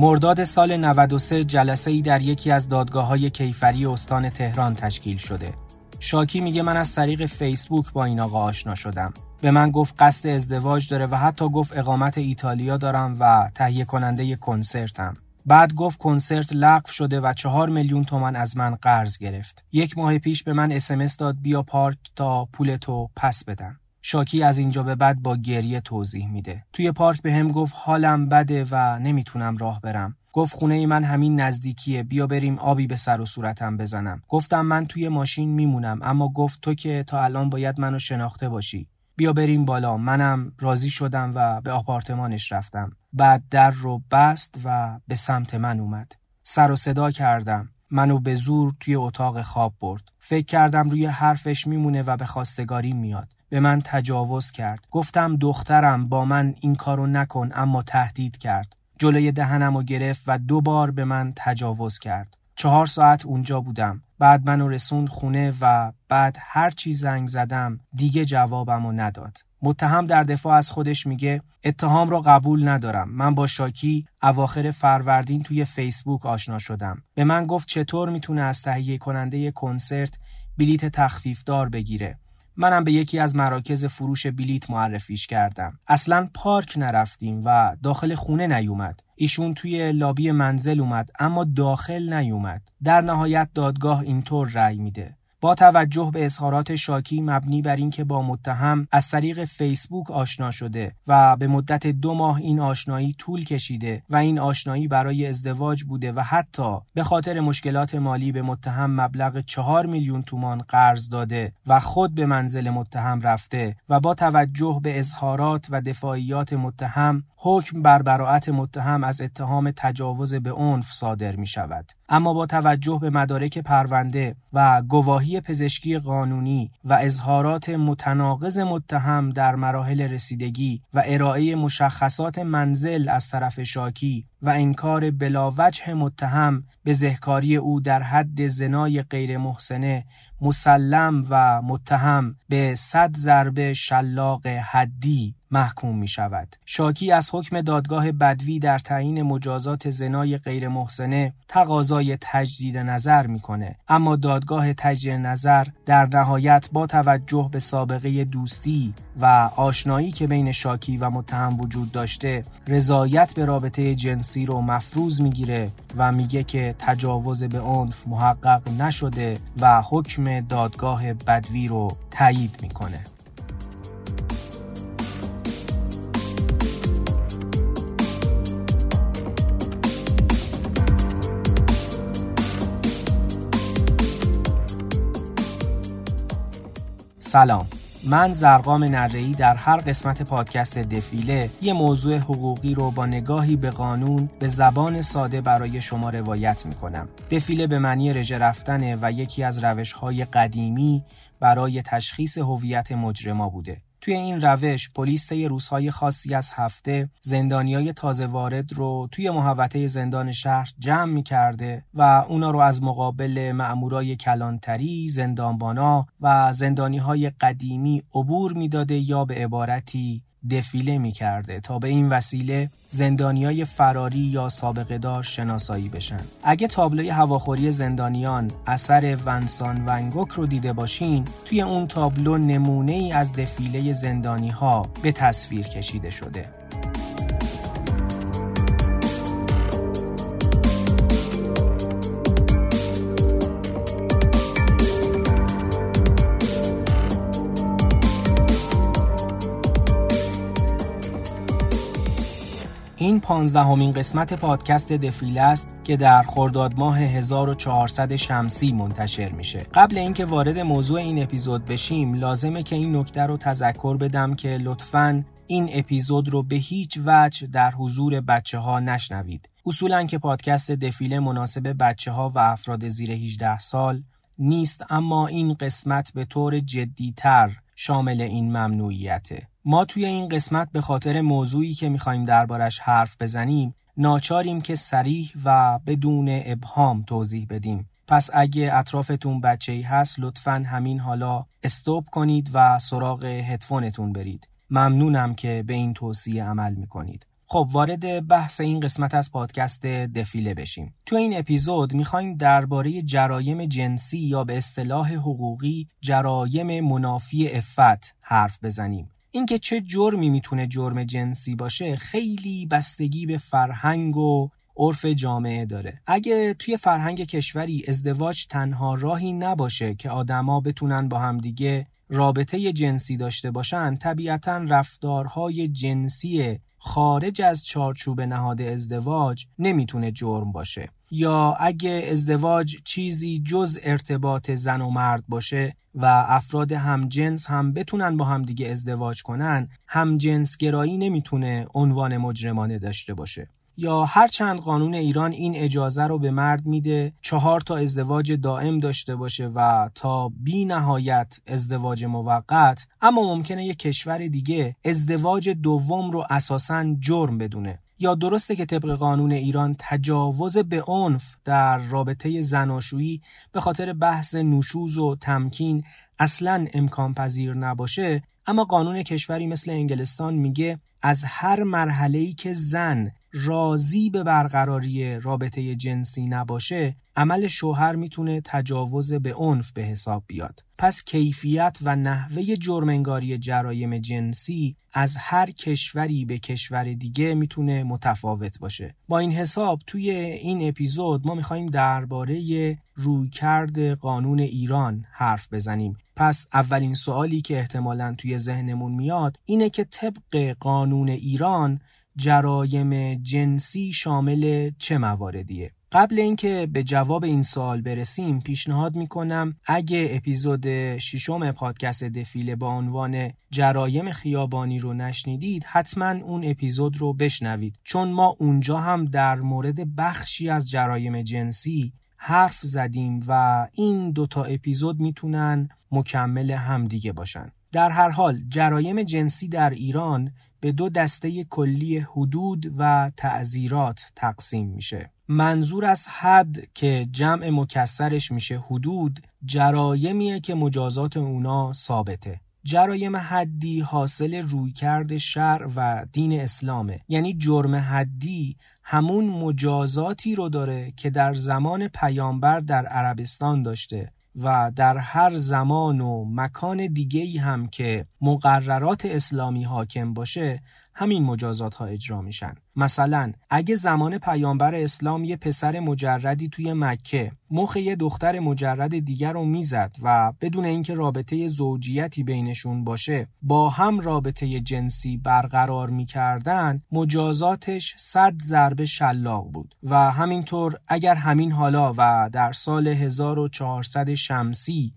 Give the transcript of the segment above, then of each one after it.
مرداد سال 93 جلسه ای در یکی از دادگاه های کیفری استان تهران تشکیل شده. شاکی میگه من از طریق فیسبوک با این آقا آشنا شدم. به من گفت قصد ازدواج داره و حتی گفت اقامت ایتالیا دارم و تهیه کننده کنسرتم. بعد گفت کنسرت لغو شده و چهار میلیون تومن از من قرض گرفت. یک ماه پیش به من اسمس داد بیا پارک تا پولتو پس بدم. شاکی از اینجا به بعد با گریه توضیح میده. توی پارک به هم گفت حالم بده و نمی‌تونم راه برم. گفت خونه ای من همین نزدیکیه بیا بریم آبی به سر و صورتم بزنم. گفتم من توی ماشین میمونم اما گفت تو که تا الان باید منو شناخته باشی. بیا بریم بالا منم راضی شدم و به آپارتمانش رفتم بعد در رو بست و به سمت من اومد سر و صدا کردم منو به زور توی اتاق خواب برد فکر کردم روی حرفش میمونه و به خواستگاری میاد به من تجاوز کرد. گفتم دخترم با من این کارو نکن اما تهدید کرد. جلوی دهنم و گرفت و دو بار به من تجاوز کرد. چهار ساعت اونجا بودم. بعد منو رسوند خونه و بعد هر چی زنگ زدم دیگه جوابم و نداد. متهم در دفاع از خودش میگه اتهام رو قبول ندارم. من با شاکی اواخر فروردین توی فیسبوک آشنا شدم. به من گفت چطور می‌تونه از تهیه کننده کنسرت بلیت تخفیفدار بگیره. منم به یکی از مراکز فروش بلیت معرفیش کردم. اصلا پارک نرفتیم و داخل خونه نیومد. ایشون توی لابی منزل اومد اما داخل نیومد. در نهایت دادگاه اینطور رأی میده. با توجه به اظهارات شاکی مبنی بر اینکه با متهم از طریق فیسبوک آشنا شده و به مدت دو ماه این آشنایی طول کشیده و این آشنایی برای ازدواج بوده و حتی به خاطر مشکلات مالی به متهم مبلغ چهار میلیون تومان قرض داده و خود به منزل متهم رفته و با توجه به اظهارات و دفاعیات متهم حکم بر براعت متهم از اتهام تجاوز به عنف صادر می شود. اما با توجه به مدارک پرونده و گواهی پزشکی قانونی و اظهارات متناقض متهم در مراحل رسیدگی و ارائه مشخصات منزل از طرف شاکی و انکار بلاوجه متهم به زهکاری او در حد زنای غیر محسنه مسلم و متهم به صد ضربه شلاق حدی محکوم می شود. شاکی از حکم دادگاه بدوی در تعیین مجازات زنای غیر محسنه تقاضای تجدید نظر می‌کنه اما دادگاه تجدید نظر در نهایت با توجه به سابقه دوستی و آشنایی که بین شاکی و متهم وجود داشته رضایت به رابطه جنسی رو مفروض می‌گیره و میگه که تجاوز به عنف محقق نشده و حکم دادگاه بدوی رو تایید می‌کنه. سلام. من زرقام نرهی در هر قسمت پادکست دفیله یه موضوع حقوقی رو با نگاهی به قانون به زبان ساده برای شما روایت می‌کنم. دفیله به معنی رژه رفتنه و یکی از روش های قدیمی برای تشخیص هویت مجرما بوده. توی این روش پلیس طی روزهای خاصی از هفته زندانیای تازه وارد رو توی محوطه زندان شهر جمع می کرده و اونا رو از مقابل مأمورای کلانتری، زندانبانا و زندانی های قدیمی عبور می‌داده یا به عبارتی دفیله می کرده تا به این وسیله زندانیای فراری یا سابقه دار شناسایی بشن. اگه تابلوی هواخوری زندانیان اثر ونسان ونگوک رو دیده باشین توی اون تابلو نمونه ای از دفیله زندانی ها به تصویر کشیده شده. این پانزدهمین قسمت پادکست دفیله است که در خرداد ماه 1400 شمسی منتشر میشه. قبل اینکه وارد موضوع این اپیزود بشیم لازمه که این نکته رو تذکر بدم که لطفاً این اپیزود رو به هیچ وجه در حضور بچه ها نشنوید. اصولا که پادکست دفیله مناسب بچه ها و افراد زیر 18 سال نیست اما این قسمت به طور جدیتر شامل این ممنوعیته. ما توی این قسمت به خاطر موضوعی که می‌خوایم دربارش حرف بزنیم ناچاریم که سریح و بدون ابهام توضیح بدیم. پس اگه اطرافتون بچه ای هست لطفا همین حالا استوب کنید و سراغ هدفونتون برید. ممنونم که به این توصیه عمل می‌کنید. خب وارد بحث این قسمت از پادکست دفیله بشیم. تو این اپیزود می‌خوایم درباره جرایم جنسی یا به اصطلاح حقوقی جرایم منافی افت حرف بزنیم. اینکه چه جرمی می‌تونه جرم جنسی باشه خیلی بستگی به فرهنگ و عرف جامعه داره. اگه توی فرهنگ کشوری ازدواج تنها راهی نباشه که آدما بتونن با همدیگه رابطه جنسی داشته باشن طبیعتا رفتارهای جنسی خارج از چارچوب نهاد ازدواج نمی‌تونه جرم باشه. یا اگه ازدواج چیزی جز ارتباط زن و مرد باشه و افراد همجنس هم بتونن با همدیگه ازدواج کنن همجنسگرایی نمی‌تونه عنوان مجرمانه داشته باشه. یا هر چند قانون ایران این اجازه رو به مرد میده چهار تا ازدواج دائم داشته باشه و تا بی نهایت ازدواج موقت اما ممکنه یه کشور دیگه ازدواج دوم رو اساسا جرم بدونه. یا درسته که طبق قانون ایران تجاوز به عنف در رابطه زناشویی به خاطر بحث نوشوز و تمکین اصلا امکان پذیر نباشه اما قانون کشوری مثل انگلستان میگه از هر مرحله‌ای که زن راضی به برقراری رابطه جنسی نباشه عمل شوهر می‌تونه تجاوز به عنف به حساب بیاد. پس کیفیت و نحوه جرمنگاری جرایم جنسی از هر کشوری به کشور دیگه می‌تونه متفاوت باشه. با این حساب توی این اپیزود ما می‌خوایم درباره رویکرد قانون ایران حرف بزنیم. پس اولین سوالی که احتمالا توی ذهنمون میاد اینه که طبق قانون ایران جرایم جنسی شامل چه مواردیه؟ قبل اینکه به جواب این سوال برسیم پیشنهاد می‌کنم اگه اپیزود ششم پادکست دفیله با عنوان جرایم خیابانی رو نشنیدید حتما اون اپیزود رو بشنوید. چون ما اونجا هم در مورد بخشی از جرایم جنسی حرف زدیم و این دوتا اپیزود می‌تونن مکمل همدیگه باشن. در هر حال جرایم جنسی در ایران به دو دسته کلی حدود و تعذیرات تقسیم میشه. منظور از حد که جمع مکسرش میشه حدود جرایمیه که مجازات اونا ثابته. جرایم حدی حاصل رویکرد شرع و دین اسلامه. یعنی جرم حدی همون مجازاتی رو داره که در زمان پیامبر در عربستان داشته و در هر زمان و مکان دیگه هم که مقررات اسلامی حاکم باشه همین مجازات ها اجرا میشن. مثلا اگه زمان پیامبر اسلام یه پسر مجردی توی مکه مخ یه دختر مجرد دیگر رو می‌زد و بدون اینکه رابطه زوجیتی بینشون باشه با هم رابطه جنسی برقرار می‌کردن مجازاتش صد ضربه شلاق بود. و همینطور اگر همین حالا و در سال 1400 شمسی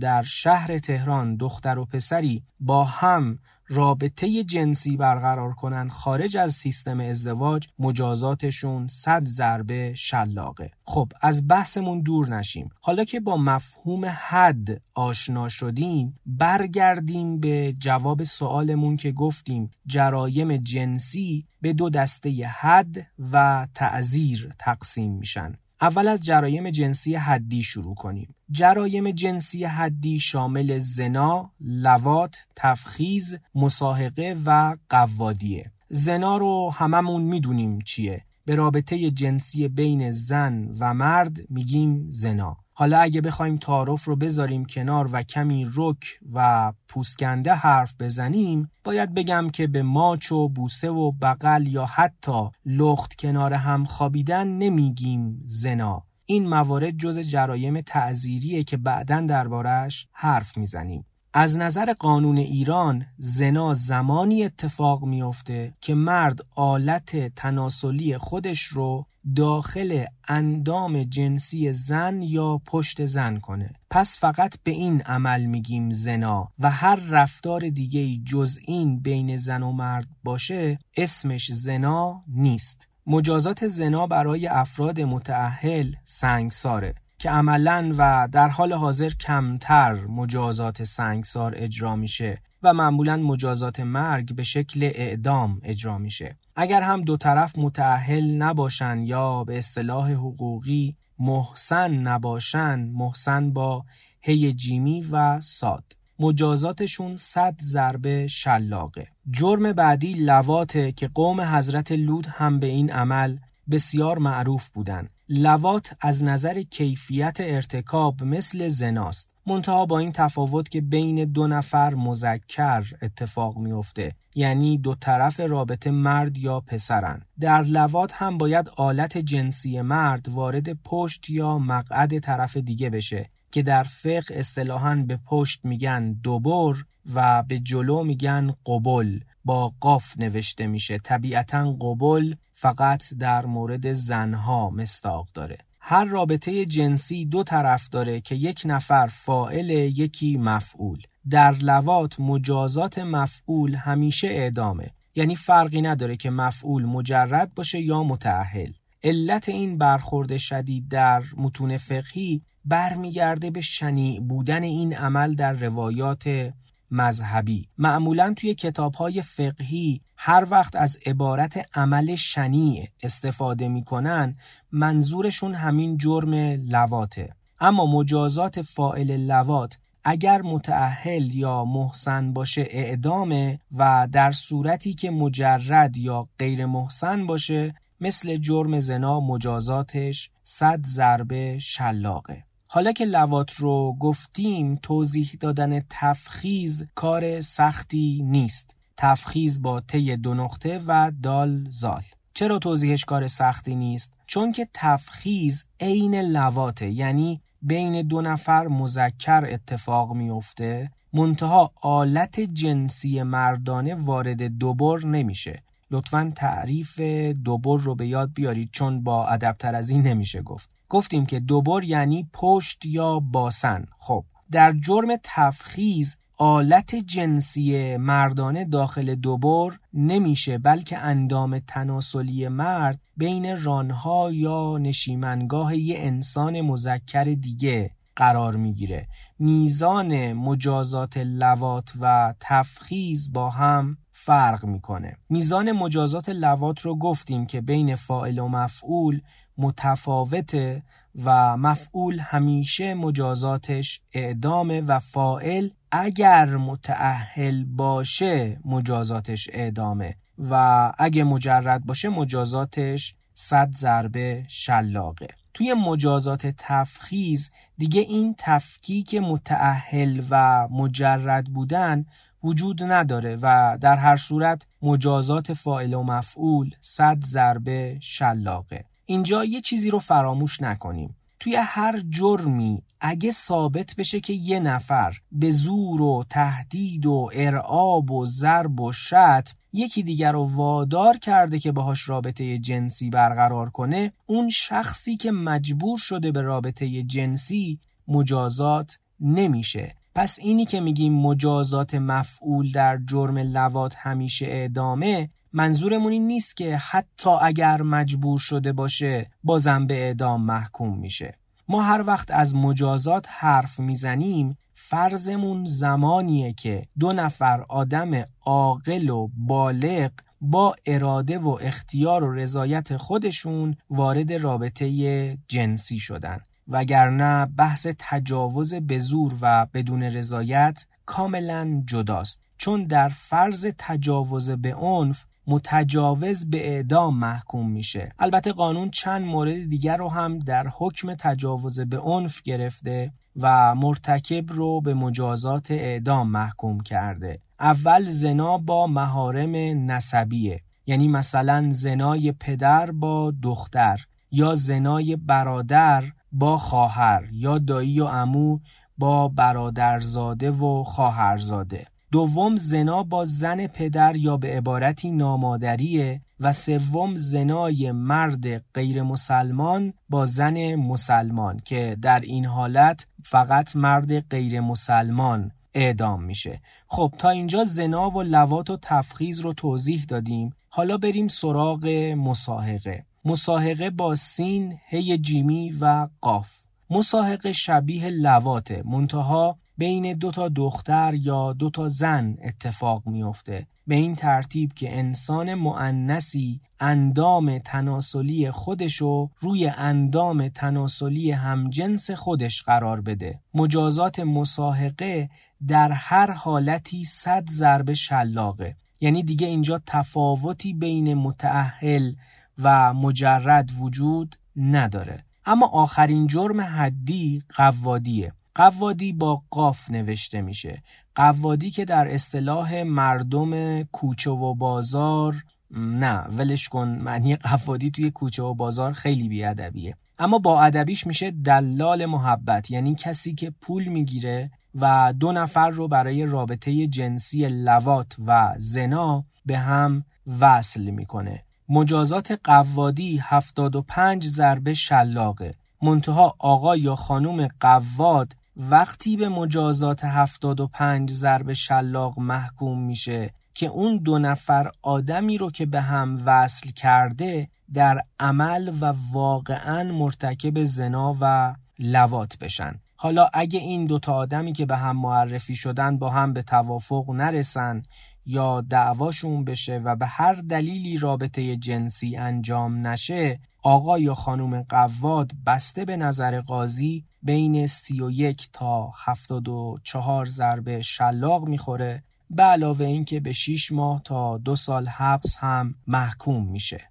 در شهر تهران دختر و پسری با هم رابطه جنسی برقرار کنن خارج از سیستم ازدواج مجازاتشون صد ضربه شلاقه. خب از بحثمون دور نشیم. حالا که با مفهوم حد آشنا شدیم برگردیم به جواب سوالمون که گفتیم. جرایم جنسی به دو دسته حد و تعذیر تقسیم میشن. اول از جرایم جنسی حدی شروع کنیم. جرایم جنسی حدی شامل زنا، لوات، تفخیز، مساحقه و قوادیه. زنا رو هممون می‌دونیم چیه. به رابطه جنسی بین زن و مرد میگیم زنا. حالا اگه بخوایم تعارف رو بذاریم کنار و کمی رک و پوسکنده حرف بزنیم باید بگم که به ماچ و بوسه و بغل یا حتی لخت کنار هم خوابیدن نمیگیم زنا. این موارد جز جرایم تعذیریه که بعدا دربارش حرف می‌زنیم. از نظر قانون ایران زنا زمانی اتفاق میافته که مرد آلت تناسلی خودش رو داخل اندام جنسی زن یا پشت زن کنه. پس فقط به این عمل میگیم زنا و هر رفتار دیگه جز این بین زن و مرد باشه اسمش زنا نیست. مجازات زنا برای افراد متعهل سنگساره. که عملا و در حال حاضر کمتر مجازات سنگسار اجرا میشه و معمولا مجازات مرگ به شکل اعدام اجرا میشه. اگر هم دو طرف متعهل نباشن یا به اصطلاح حقوقی محسن نباشن محسن با هی جیمی و ساد. مجازاتشون صد ضربه شلاقه. جرم بعدی لواته که قوم حضرت لود هم به این عمل بسیار معروف بودن لوات از نظر کیفیت ارتکاب مثل زناست. منتها با این تفاوت که بین دو نفر مذکر اتفاق میافته. یعنی دو طرف رابطه مرد یا پسرن. در لوات هم باید آلت جنسی مرد وارد پشت یا مقعد طرف دیگه بشه که در فقه اصطلاحاً به پشت میگن دوبر و به جلو میگن قبل. با قاف نوشته میشه. طبیعتا قبل فقط در مورد زنها مستاق داره. هر رابطه جنسی دو طرف داره که یک نفر فائل یکی مفعول. در لوات مجازات مفعول همیشه اعدامه. یعنی فرقی نداره که مفعول مجرد باشه یا متعهل. علت این برخورد شدید در متون فقهی برمیگرده به شنیع بودن این عمل در روایات مذهبی. معمولا توی کتابهای فقهی هر وقت از عبارت عمل شنیع استفاده می‌کنن منظورشون همین جرم لواته اما مجازات فائل لوات اگر متعهل یا محسن باشه اعدامه و در صورتی که مجرد یا غیر محسن باشه مثل جرم زنا مجازاتش صد ضربه شلاقه. حالا که لوات رو گفتیم توضیح دادن تفخیز کار سختی نیست. تفخیز با طی دو نقطه و دال زال. چرا توضیحش کار سختی نیست؟ چون که تفخیز عین لواته یعنی بین دو نفر مذکر اتفاق میفته منتها آلت جنسی مردانه وارد دوبر نمیشه. لطفا تعریف دوبر رو به یاد بیارید چون با ادبتر از این نمیشه گفت. گفتیم که دوبر یعنی پشت یا باسن. خب در جرم تفخیز آلت جنسی مردانه داخل دوبر نمیشه بلکه اندام تناسلی مرد بین رانها یا نشیمنگاه یه انسان مذکر دیگه قرار می‌گیره. میزان مجازات لوات و تفخیز با هم فرق می‌کنه. میزان مجازات لوات رو گفتیم که بین فائل و مفعول متفاوته و مفعول همیشه مجازاتش اعدامه و فائل اگر متعهل باشه مجازاتش اعدامه و اگه مجرد باشه مجازاتش صد ضربه شلاقه. توی مجازات تفخیز دیگه این تفکیک متعهل و مجرد بودن وجود نداره و در هر صورت مجازات فاعل و مفعول صد ضربه شلاقه. اینجا یه چیزی رو فراموش نکنیم. توی هر جرمی اگه ثابت بشه که یه نفر به زور و تهدید و ارعاب و ضرب و شتم یکی دیگر رو وادار کرده که باهاش رابطه جنسی برقرار کنه اون شخصی که مجبور شده به رابطه جنسی مجازات نمیشه. پس اینی که میگیم مجازات مفعول در جرم لوات همیشه اعدامه منظورمون این نیست که حتی اگر مجبور شده باشه بازم به اعدام محکوم میشه. ما هر وقت از مجازات حرف می‌زنیم فرضمون زمانیه که دو نفر آدم عاقل و بالغ با اراده و اختیار و رضایت خودشون وارد رابطه جنسی شدن. وگرنه بحث تجاوز به زور و بدون رضایت کاملا جداست. چون در فرض تجاوز به عنف متجاوز به اعدام محکوم میشه. البته قانون چند مورد دیگر رو هم در حکم تجاوز به عنف گرفته و مرتکب رو به مجازات اعدام محکوم کرده. اول زنا با مهارم نسبیه. یعنی مثلا زنای پدر با دختر یا زنای برادر با خواهر یا دایی و عمو با برادرزاده و خواهرزاده. دوم زنا با زن پدر یا به عبارتی نامادریه و سوم زنای مرد غیر مسلمان با زن مسلمان که در این حالت فقط مرد غیر مسلمان اعدام میشه. خب تا اینجا زنا و لوات و تفخیز رو توضیح دادیم. حالا بریم سراغ مساحقه مساحقه با سین هی جیمی و قاف. مساحقه شبیه لواته منتها بین دو تا دختر یا دو تا زن اتفاق میفته به این ترتیب که انسان معنسی اندام تناسلی خودشو روی اندام تناسلی همجنس خودش قرار بده. مجازات مساحقه در هر حالتی صد ضرب شلاقه. یعنی دیگه اینجا تفاوتی بین متعهل و مجرد وجود نداره. اما آخرین جرم حدی قوادیه قوادی با قاف نوشته میشه. قوادی که در اصطلاح مردم کوچه و بازار نه ولش کن معنی قوادی توی کوچه و بازار خیلی بیادبیه. اما با ادبیش میشه دلال محبت یعنی کسی که پول می‌گیره و دو نفر رو برای رابطه جنسی لوات و زنا به هم وصل می‌کنه. مجازات قوادی 75 ضربه شلاقه. منتها آقا یا خانوم قواد وقتی به مجازات 75 ضرب شلاق محکوم میشه که اون دو نفر آدمی رو که به هم وصل کرده در عمل و واقعا مرتکب زنا و لوات بشن. حالا اگه این دوتا آدمی که به هم معرفی شدن با هم به توافق نرسن یا دعواشون بشه و به هر دلیلی رابطه جنسی انجام نشه آقا یا خانم قواد بسته به نظر قاضی بین 31 تا 74 ضربه شلاق می‌خوره. به علاوه اینکه به 6 ماه تا دو سال حبس هم محکوم میشه.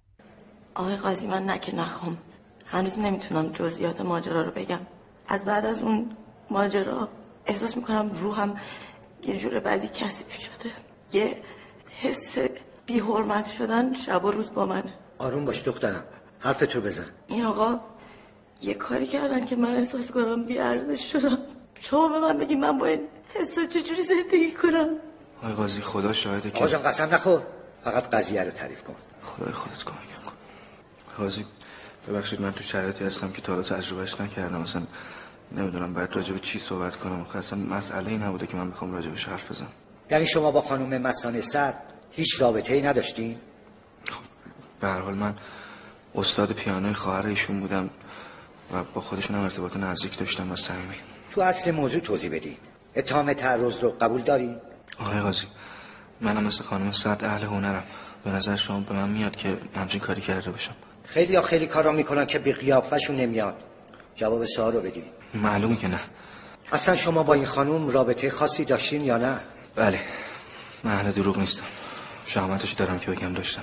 آقای قاضی من نکه نخوام. هنوز نمی‌تونم جزئیات ماجرا رو بگم. از بعد از اون ماجرا احساس می‌کنم روحم یه جور بعدی کسی شده. یه حس بی حرمت شدن شب و روز با من. آروم باش دخترم. حرف تو بزن. این آقا یه کاری کردن که من احساس کنم بی ارزش شدم. شما به من بگید من با این حس چجوری زندگی کنم؟ آقای قاضی خدا شاهده که آقا قسم نخور. فقط قضیه رو تعریف کن. خدای خودت کمکم کن. قاضی ببخشید من تو شرایطی هستم که تا حالا تجربهش نکردم. مثلا نمی‌دونم باید راجع به چی صحبت کنم. اصلا مسئله این نبوده که من بخوام راجبش حرف بزنم. یعنی شما با خانم مسانه صد هیچ رابطه ای نداشتین؟ خب به هر حال من استاد پیانوی خواهر ایشون بودم. و با خودشون هم ارتباط نزدیک داشتم و صمیمی تو اصل موضوع توضیح بدین. اتهام تعرض رو قبول داری؟ آقای قاضی منم مثل خانم سعد اهل هنرم. به نظر شما به من میاد که همچین کاری کرده باشم. خیلی یا خیلی کارا می‌کنن که به قیافشون نمیاد. جواب سوال رو بدین. معلومه که نه. اصلا شما با این خانم رابطه خاصی داشتین یا نه؟ بله. من اهل دروغ نیستم. شهامتش دارم که بگم داشتم.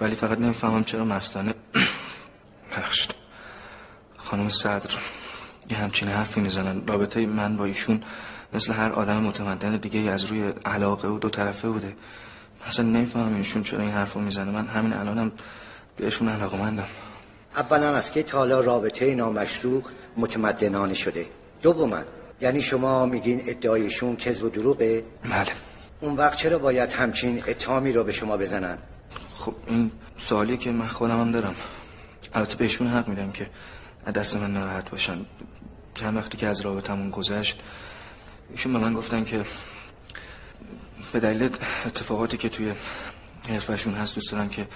ولی فقط نمی‌فهمم چرا مستانه بخشت خانم صدر یه همچین حرفی می‌زنن. رابطه من با ایشون مثل هر آدم متمدن دیگه از روی علاقه و دو طرفه بوده. اصلا نمی‌فهمم ایشون چرا این حرفو می‌زنه. من همین الانم بهشون علاقه مندم اولا از که تالا رابطه نامشروع متمدنانه شده؟ دوما. یعنی شما میگین ادعایشون کذب و دروغه؟ بله. اون وقت چرا باید همچین اتهامی رو به شما بزنن؟ خب این سوالیه که من خودم هم دارم. البته بهشون حق میدم که دست من ناراحت باشن. چند وقتی که از رابطمون گذشت ایشون به من گفتن که به دلیل اتفاقاتی که توی حرفشون هست دوست دارن که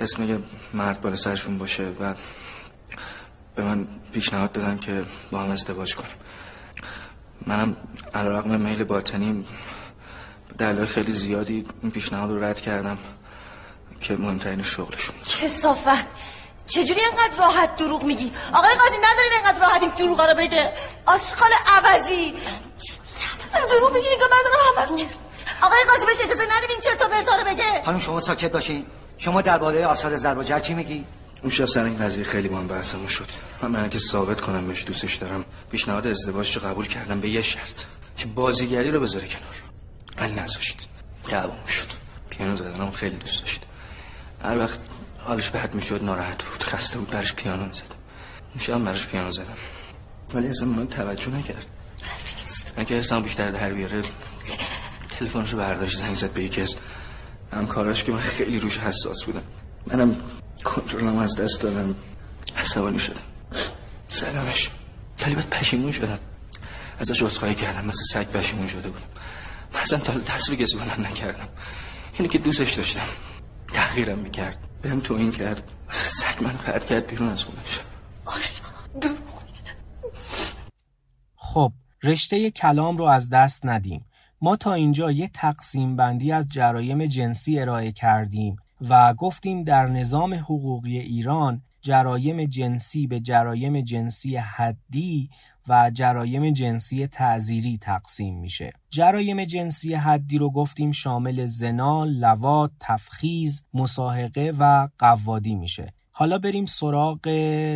اسم یه مرد بالا سرشون باشه و به من پیشنهاد دادن که با هم ازدواج کنیم. منم علیرغم میل باطنی دلایل خیلی زیادی این پیشنهاد رو رد کردم که مهمترین شغلشون. کسافت! چجوری انقدر راحت دروغ میگی؟ آقای قاضی نذارین انقدر راحت این دروغ رو بگه. آشخال عوضی. دروغ میگی که من دارم همه آقای قاضی بهش اجازه ندین این چرت و پرتا رو بگه. خانم شما ساکت باشین. شما درباره آثار ضرب و جر چی میگی؟ اون شب سر این قضیه خیلی با هم بحثمون شد. من من که ثابت کنم بهش دوستش دارم پیشنهاد ازدواجش رو قبول کردم به یه شرط. که بازیگری رو بذاره کنار. ولی نذاشت. دعوامون شد. پیانو زدنم خیلی دوست داشت. هر وقت حالش بد می‌شد ناراحت بود خسته بود برش پیانو می‌زد اون شب برش پیانو زدم. ولی اصلا من توجه نکرد. من که بیشتر در بیاره. تلفنشو برداشت زنگ زد به یکی از همکاراش که من خیلی روش حساس بودم. منم کنترلم از دست دادم. عصبانی شدم. زدمش ولی بعد پشیمون شدم. ازش عذرخواهی کردم مثل سگ پشیمون شده بودم. من اصلا تا دست رو گزونم نکردم. اینو که دوستش داشتم. تغییرم می‌کرد. بهم تو این کرد. سگ من پرد کرد بیرون از خونش. خب رشته کلام رو از دست ندیم. ما تا اینجا یه تقسیم بندی از جرایم جنسی ارائه کردیم و گفتیم در نظام حقوقی ایران جرایم جنسی به جرایم جنسی حدی و جرایم جنسی تعذیری تقسیم میشه. جرایم جنسی حدی رو گفتیم شامل زنا، لواط، تفخیز، مساحقه و قوادی میشه. حالا بریم سراغ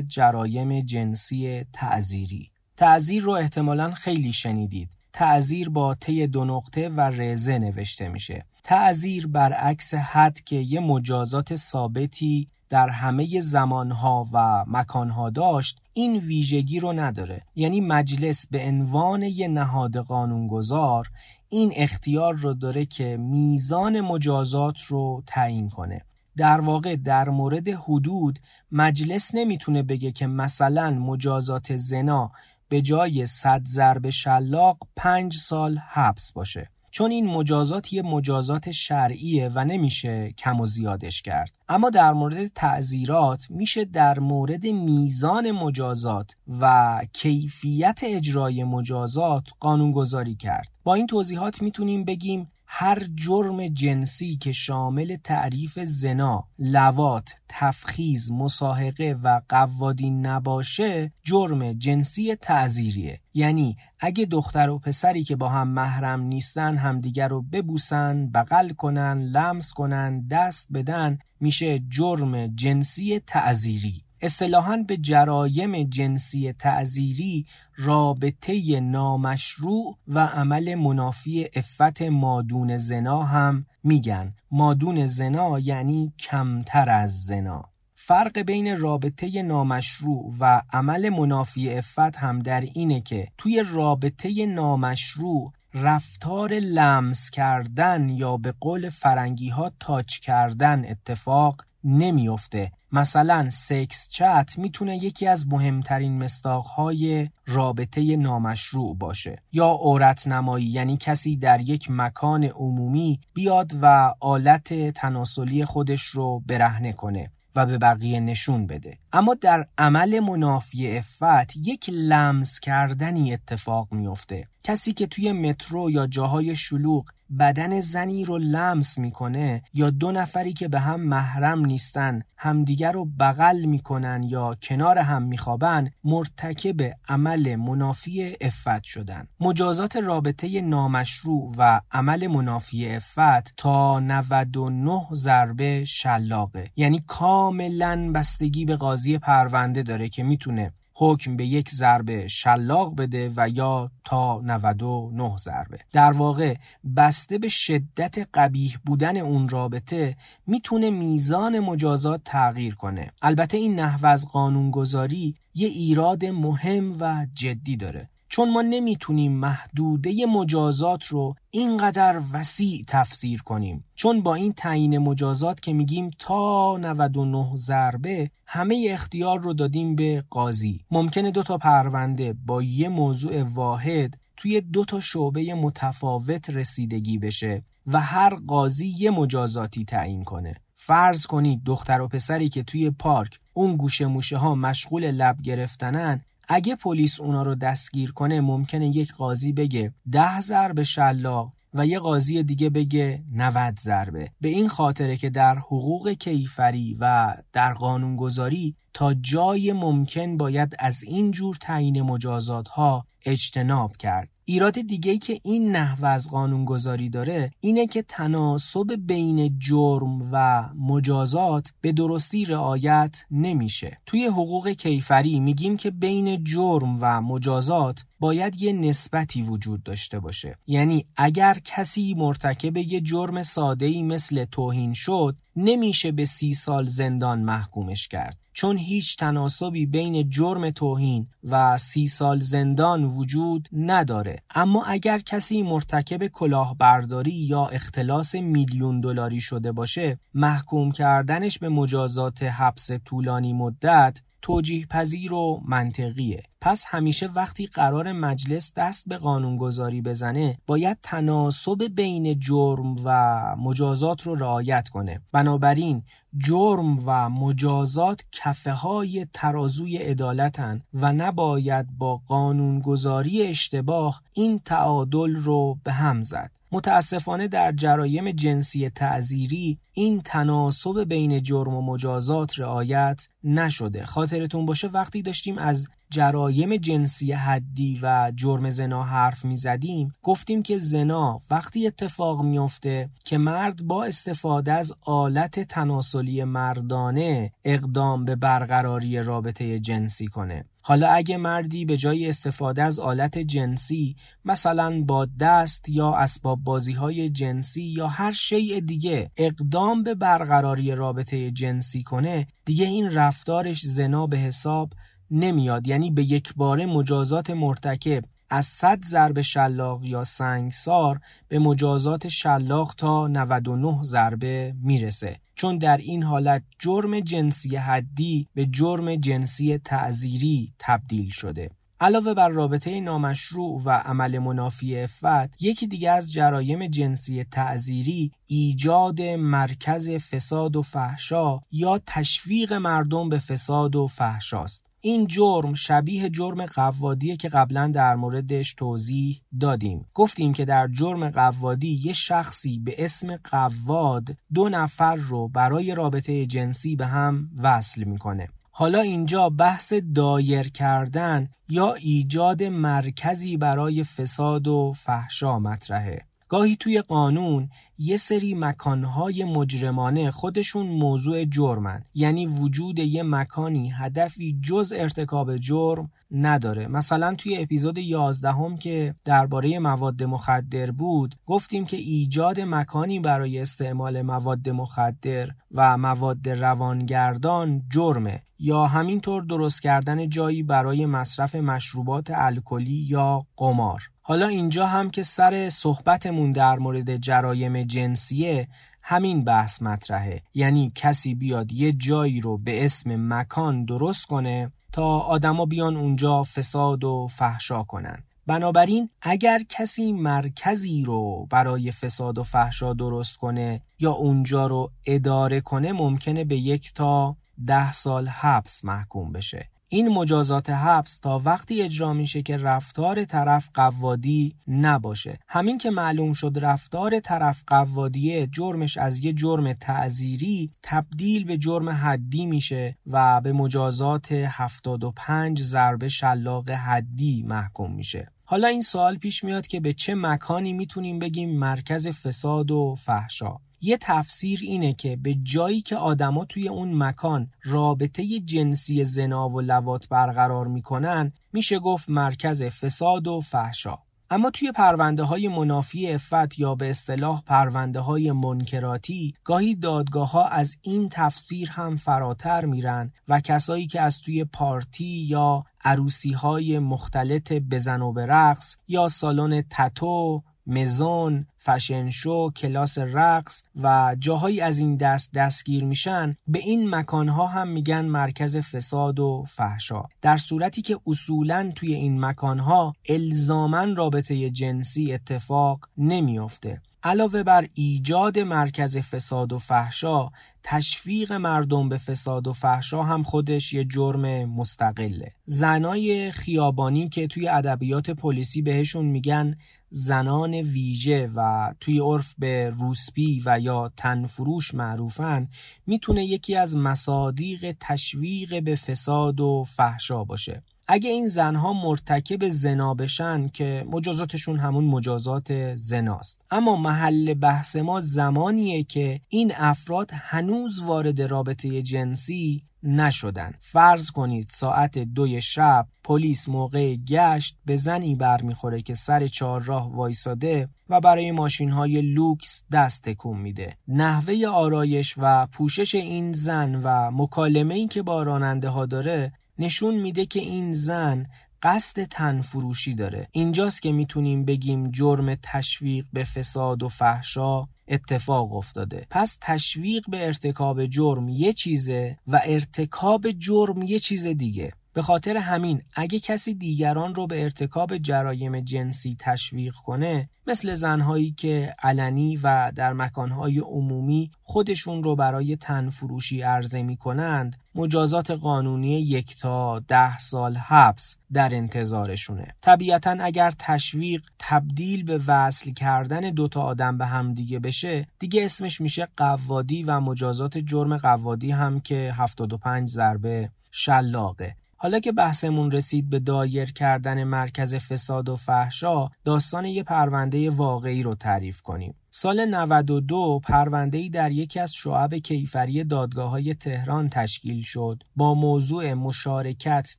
جرایم جنسی تعذیری. تعذیر رو احتمالا خیلی شنیدید. تعذیر با تی دو نقطه و رزه نوشته میشه. تعذیر برعکس حد که یه مجازات ثابتی در همه زمانها و مکانها داشت این ویژگی رو نداره. یعنی مجلس به عنوان یه نهاد قانونگذار این اختیار رو داره که میزان مجازات رو تعیین کنه. در واقع در مورد حدود مجلس نمی‌تونه بگه که مثلا مجازات زنا به جای صد ضرب شلاق پنج سال حبس باشه. چون این مجازات یه مجازات شرعیه و نمیشه کم و زیادش کرد. اما در مورد تعذیرات میشه در مورد میزان مجازات و کیفیت اجرای مجازات قانونگذاری کرد. با این توضیحات می‌تونیم بگیم هر جرم جنسی که شامل تعریف زنا، لوات، تفخیز، مساحقه و قوادی نباشه جرم جنسی تعذیریه. یعنی اگه دختر و پسری که با هم محرم نیستن همدیگر رو ببوسن، بغل کنن، لمس کنن، دست بدن میشه جرم جنسی تعذیری. اصطلاحا به جرایم جنسی تعذیری رابطه نامشروع و عمل منافی افت مادون زنا هم میگن. مادون زنا یعنی کمتر از زنا. فرق بین رابطه نامشروع و عمل منافی افت هم در اینه که توی رابطه نامشروع رفتار لمس کردن یا به قول فرنگی ها تاچ کردن اتفاق نمیافته. مثلا سکس چت می‌تونه یکی از مهمترین مستاقهای رابطه نامشروع باشه. یا عورت نمایی یعنی کسی در یک مکان عمومی بیاد و آلت تناسلی خودش رو برهنه کنه و به بقیه نشون بده. اما در عمل منافی افت یک لمس کردنی اتفاق میافته. کسی که توی مترو یا جاهای شلوغ بدن زنی رو لمس می‌کنه یا دو نفری که به هم محرم نیستن همدیگر رو بغل می‌کنن یا کنار هم میخوابن مرتکب عمل منافی افت شدن. مجازات رابطه نامشروع و عمل منافی افت تا 99 ضربه شلاقه. یعنی کاملا بستگی به قاضی پرونده داره که می‌تونه حکم به یک ضربه شلاق بده و یا تا 99 ضربه. در واقع بسته به شدت قبیح بودن اون رابطه می‌تونه میزان مجازات تغییر کنه. البته این نحو از قانونگذاری یه ایراد مهم و جدی داره. چون ما نمی‌تونیم محدوده مجازات رو اینقدر وسیع تفسیر کنیم. چون با این تعیین مجازات که میگیم تا 99 ضربه همه اختیار رو دادیم به قاضی. ممکنه دو تا پرونده با یه موضوع واحد توی دو تا شعبه متفاوت رسیدگی بشه و هر قاضی یه مجازاتی تعیین کنه. فرض کنید دختر و پسری که توی پارک اون گوشه موشه ها مشغول لب گرفتنن اگه پلیس اونا رو دستگیر کنه ممکنه یک قاضی بگه ده ضرب شلاق و یه قاضی دیگه بگه 90 ضربه. به این خاطره که در حقوق کیفری و در قانونگذاری تا جای ممکن باید از این جور تعیین مجازات ها اجتناب کرد. ایراد دیگه که این نحو از قانونگذاری داره اینه که تناسب بین جرم و مجازات به درستی رعایت نمیشه. توی حقوق کیفری میگیم که بین جرم و مجازات باید یه نسبتی وجود داشته باشه. یعنی اگر کسی مرتکب یه جرم ساده ای مثل توهین شد نمیشه به سی سال زندان محکومش کرد. چون هیچ تناسبی بین جرم توهین و سی سال زندان وجود نداره. اما اگر کسی مرتکب کلاهبرداری یا اختلاس میلیون دلاری شده باشه محکوم کردنش به مجازات حبس طولانی مدت توجیه پذیر و منطقیه پس همیشه وقتی قرار مجلس دست به قانونگذاری بزنه باید تناسب بین جرم و مجازات رو رعایت کنه بنابراین جرم و مجازات کفه های ترازوی عدالتن و نباید با قانونگذاری اشتباه این تعادل رو به هم زد. متاسفانه در جرایم جنسی تعذیری این تناسب بین جرم و مجازات رعایت نشده. خاطرتون باشه وقتی داشتیم از جرایم جنسی حدی و جرم زنا حرف می زدیم گفتیم که زنا وقتی اتفاق میافته که مرد با استفاده از آلت تناسلی مردانه اقدام به برقراری رابطه جنسی کنه. حالا اگه مردی به جای استفاده از آلت جنسی مثلا با دست یا اسباب بازی های جنسی یا هر شیء دیگه اقدام به برقراری رابطه جنسی کنه دیگه این رفتارش زنا به حساب نمیاد. یعنی به یک باره مجازات مرتکب از 100 ضرب شلاق یا سنگسار به مجازات شلاق تا 99 ضربه می‌رسه. چون در این حالت جرم جنسی حدی به جرم جنسی تعذیری تبدیل شده. علاوه بر رابطه نامشروع و عمل منافی افت یکی دیگه از جرایم جنسی تعذیری ایجاد مرکز فساد و فحشا یا تشویق مردم به فساد و فحشاست. این جرم شبیه جرم قوادیه که قبلا در موردش توضیح دادیم. گفتیم که در جرم قوادی یه شخصی به اسم قواد دو نفر رو برای رابطه جنسی به هم وصل می‌کنه. حالا اینجا بحث دایر کردن یا ایجاد مرکزی برای فساد و فحشا مطرحه. گاهی توی قانون یه سری مکانهای مجرمانه خودشون موضوع جرمن. یعنی وجود یه مکانی هدفی جز ارتکاب جرم نداره. مثلا توی اپیزود 11 هم که درباره مواد مخدر بود گفتیم که ایجاد مکانی برای استعمال مواد مخدر و مواد روانگردان جرمه یا همینطور درست کردن جایی برای مصرف مشروبات الکلی یا قمار. حالا اینجا هم که سر صحبتمون در مورد جرایم جنسیه همین بحث مطرحه. یعنی کسی بیاد یه جایی رو به اسم مکان درست کنه تا آدما بیان اونجا فساد و فحشا کنن. بنابراین اگر کسی مرکزی رو برای فساد و فحشا درست کنه یا اونجا رو اداره کنه ممکنه به یک تا ده سال حبس محکوم بشه. این مجازات حبس تا وقتی اجرا میشه که رفتار طرف قوادی نباشه. همین که معلوم شد رفتار طرف قوادیه جرمش از یه جرم تعذیری تبدیل به جرم حدی میشه و به مجازات 75 ضربه شلاق حدی محکوم میشه. حالا این سوال پیش میاد که به چه مکانی می‌تونیم بگیم مرکز فساد و فحشا. یه تفسیر اینه که به جایی که آدما توی اون مکان رابطه جنسی زنا و لوات برقرار می‌کنن میشه گفت مرکز فساد و فحشا. اما توی پرونده های منافی افت یا به اصطلاح پرونده های منکراتی گاهی دادگاه ها از این تفسیر هم فراتر میرن و کسایی که از توی پارتی یا عروسی های مختلط بزن و برقص یا سالن تتو مزون، فشن شو، کلاس رقص و جاهایی از این دست دستگیر میشن به این مکانها هم میگن مرکز فساد و فحشا. در صورتی که اصولا توی این مکانها الزامن رابطه جنسی اتفاق نمیافته. علاوه بر ایجاد مرکز فساد و فحشا تشویق مردم به فساد و فحشا هم خودش یه جرم مستقله. زنای خیابانی که توی ادبیات پلیسی بهشون میگن زنان ویژه و توی عرف به روسپی و یا تنفروش معروفن می‌تونه یکی از مصادیق تشویق به فساد و فحشا باشه. اگه این زنها مرتکب زنا بشن که مجازاتشون همون مجازات زناست. اما محل بحث ما زمانیه که این افراد هنوز وارد رابطه جنسی نشدن. فرض کنید ساعت دوی شب پلیس موقع گشت به زنی برمیخوره که سر چهارراه وایساده و برای ماشین های لوکس دست تکون میده. نحوه آرایش و پوشش این زن و مکالمه ای که با راننده ها داره نشون میده که این زن قصد تنفروشی داره. اینجاست که می‌تونیم بگیم جرم تشویق به فساد و فحشا اتفاق افتاده. پس تشویق به ارتکاب جرم یه چیزه و ارتکاب جرم یه چیز دیگه. به خاطر همین اگه کسی دیگران رو به ارتکاب جرایم جنسی تشویق کنه مثل زنهایی که علنی و در مکانهای عمومی خودشون رو برای تنفروشی عرضه می کنند مجازات قانونی یک تا ده سال حبس در انتظارشونه. طبیعتا اگر تشویق تبدیل به وصل کردن دوتا آدم به هم دیگه بشه دیگه اسمش میشه قوادی و مجازات جرم قوادی هم که 75 ضربه شلاقه. حالا که بحثمون رسید به دایر کردن مرکز فساد و فحشا داستان یه پرونده واقعی رو تعریف کنیم. سال 92 پرونده‌ای در یکی از شعب کیفری دادگاه های تهران تشکیل شد با موضوع مشارکت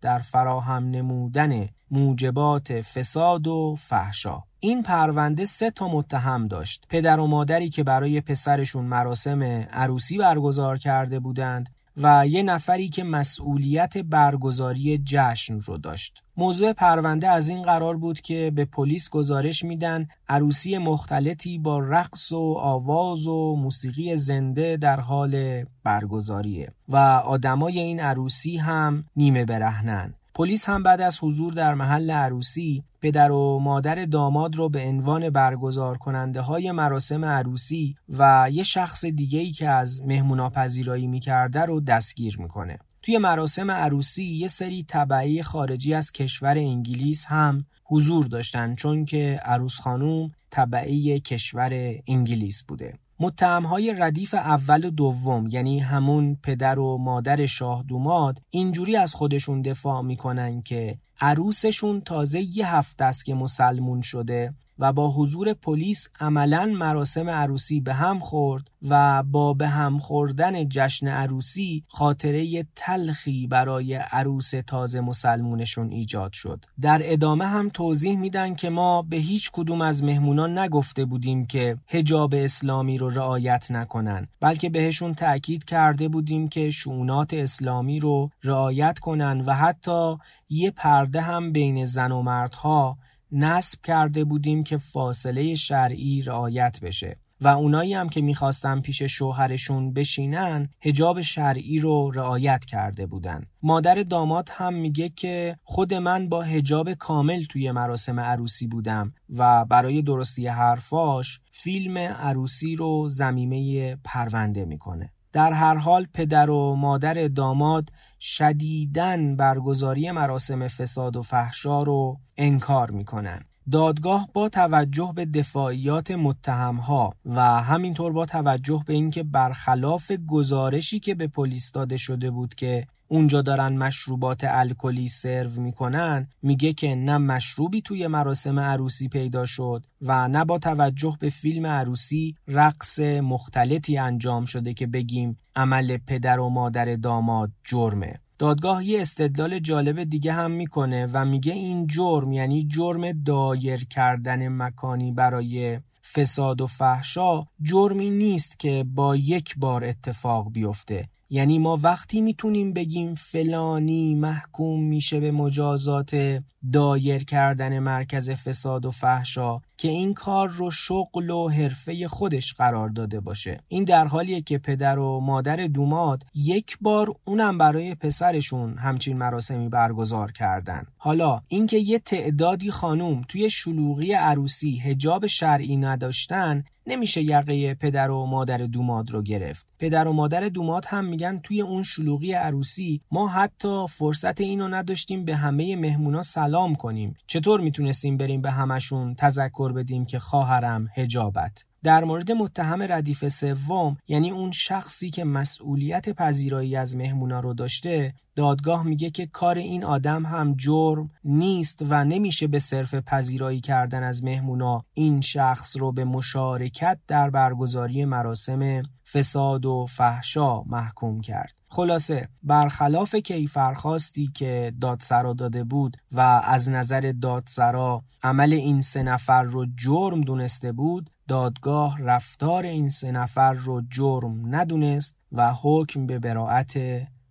در فراهم نمودن موجبات فساد و فحشا. این پرونده سه تا متهم داشت. پدر و مادری که برای پسرشون مراسم عروسی برگزار کرده بودند و یه نفری که مسئولیت برگزاری جشن رو داشت. موضوع پرونده از این قرار بود که به پلیس گزارش میدن عروسی مختلطی با رقص و آواز و موسیقی زنده در حال برگزاریه و آدمای این عروسی هم نیمه برهنن. پلیس هم بعد از حضور در محل عروسی پدر و مادر داماد رو به عنوان برگزار کننده های مراسم عروسی و یه شخص دیگه که از مهمونا پذیرایی می‌کرده رو دستگیر می‌کنه. توی مراسم عروسی یه سری طبعی خارجی از کشور انگلیس هم حضور داشتن چون که عروس خانوم طبعی کشور انگلیس بوده. های ردیف اول و دوم یعنی همون پدر و مادر شاه دوماد اینجوری از خودشون دفاع می‌کنن که عروسشون تازه یه هفته است که مسلمون شده. و با حضور پلیس عملا مراسم عروسی به هم خورد و با به هم خوردن جشن عروسی خاطره تلخی برای عروس تازه مسلمونشون ایجاد شد. در ادامه هم توضیح میدن که ما به هیچ کدوم از مهمونان نگفته بودیم که هجاب اسلامی رو رعایت نکنن بلکه بهشون تأکید کرده بودیم که شونات اسلامی رو رعایت کنن و حتی یه پرده هم بین زن و مردها نصب کرده بودیم که فاصله شرعی رعایت بشه و اونایی هم که می‌خواستن پیش شوهرشون بشینن هجاب شرعی رو رعایت کرده بودن. مادر داماد هم میگه که خود من با هجاب کامل توی مراسم عروسی بودم و برای درستی حرفاش فیلم عروسی رو زمیمه پرونده می‌کنه. در هر حال پدر و مادر داماد شدیدن برگزاری مراسم فساد و فحشا رو انکار می‌کنن. دادگاه با توجه به دفاعیات متهمها و همینطور با توجه به اینکه برخلاف گزارشی که به پلیس داده شده بود که اونجا دارن مشروبات الکلی سرو می‌کنن میگه که نه مشروبی توی مراسم عروسی پیدا شد و نه با توجه به فیلم عروسی رقص مختلطی انجام شده که بگیم عمل پدر و مادر داماد جرمه. دادگاه یه استدلال جالب دیگه هم می‌کنه و میگه این جرم یعنی جرم دایر کردن مکانی برای فساد و فحشا جرمی نیست که با یک بار اتفاق بیفته. یعنی ما وقتی می‌تونیم بگیم فلانی محکوم میشه به مجازات دایر کردن مرکز فساد و فحشا که این کار رو شغل و حرفه خودش قرار داده باشه. این در حالیه که پدر و مادر دوماد یک بار اونم برای پسرشون همچین مراسمی برگزار کردن. حالا اینکه یه تعدادی خانوم توی شلوغی عروسی هجاب شرعی نداشتن نمیشه یقه پدر و مادر دوماد رو گرفت. پدر و مادر دوماد هم میگن توی اون شلوغی عروسی ما حتی فرصت اینو نداشتیم به همه مهمونا سلام کنیم. چطور می‌تونستیم بریم به همشون تذکر بدیم که خواهرم هجابت در مورد متهم ردیف سوم یعنی اون شخصی که مسئولیت پذیرایی از مهمونا رو داشته دادگاه میگه که کار این آدم هم جرم نیست و نمیشه به صرف پذیرایی کردن از مهمونا این شخص رو به مشارکت در برگزاری مراسم فساد و فحشا محکوم کرد. خلاصه برخلاف کیفرخواستی که دادسرا داده بود و از نظر دادسرا عمل این سه نفر رو جرم دونسته بود دادگاه رفتار این سه نفر رو جرم ندونست و حکم به براعت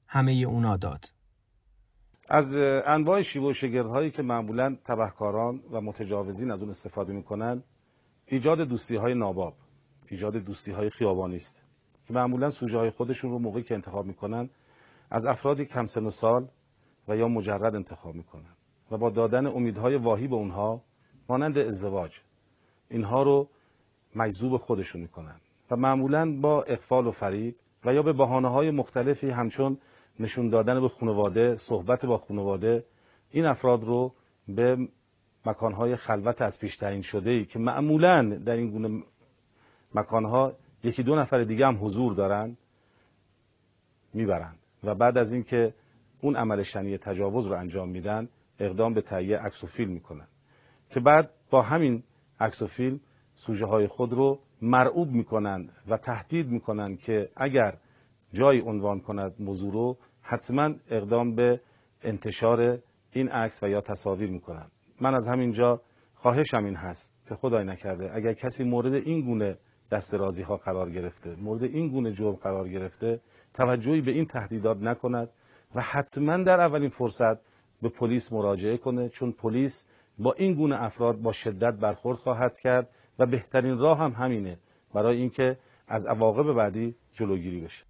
همه اونا داد. از انواع شیب و شگردهایی که معمولا تبهکاران و متجاوزین از اون استفاده می‌کنن ایجاد دوستی های ناباب ایجاد دوستی های خیابانی است که معمولا سوژه های خودشون رو موقعی که انتخاب می‌کنن از افرادی کم سن و سال و یا مجرد انتخاب می‌کنن و با دادن امیدهای واهی به اونها مانند ازدواج اینها رو مجذوب خودشون می‌کنن. و معمولا با اقفال و فریب و یا به بحانه های مختلفی همچون نشون دادن به خانواده صحبت با خانواده این افراد رو به مکانهای خلوت از پیش تعیین شده ای که معمولا در این گونه مکانها یکی دو نفر دیگه هم حضور دارن می‌برند. و بعد از اینکه اون عمل شنی تجاوز رو انجام میدن اقدام به تهیه عکس و فیلم می‌کنن. که بعد با همین عکس و فیلم سوژه های خود رو مرعوب می‌کنند و تهدید می‌کنند که اگر جای عنوان کند موضوع رو حتما اقدام به انتشار این عکس و یا تصاویر می‌کنند. من از همینجا خواهشم این هست که خدای نکرده اگر کسی مورد این گونه دسترازی ها قرار گرفته مورد این گونه جرم قرار گرفته توجهی به این تهدیدات نکند و حتما در اولین فرصت به پلیس مراجعه کنه چون پلیس با این گونه افراد با شدت برخورد خواهد کرد و بهترین راه هم همینه برای اینکه از عواقب بعدی جلوگیری بشه.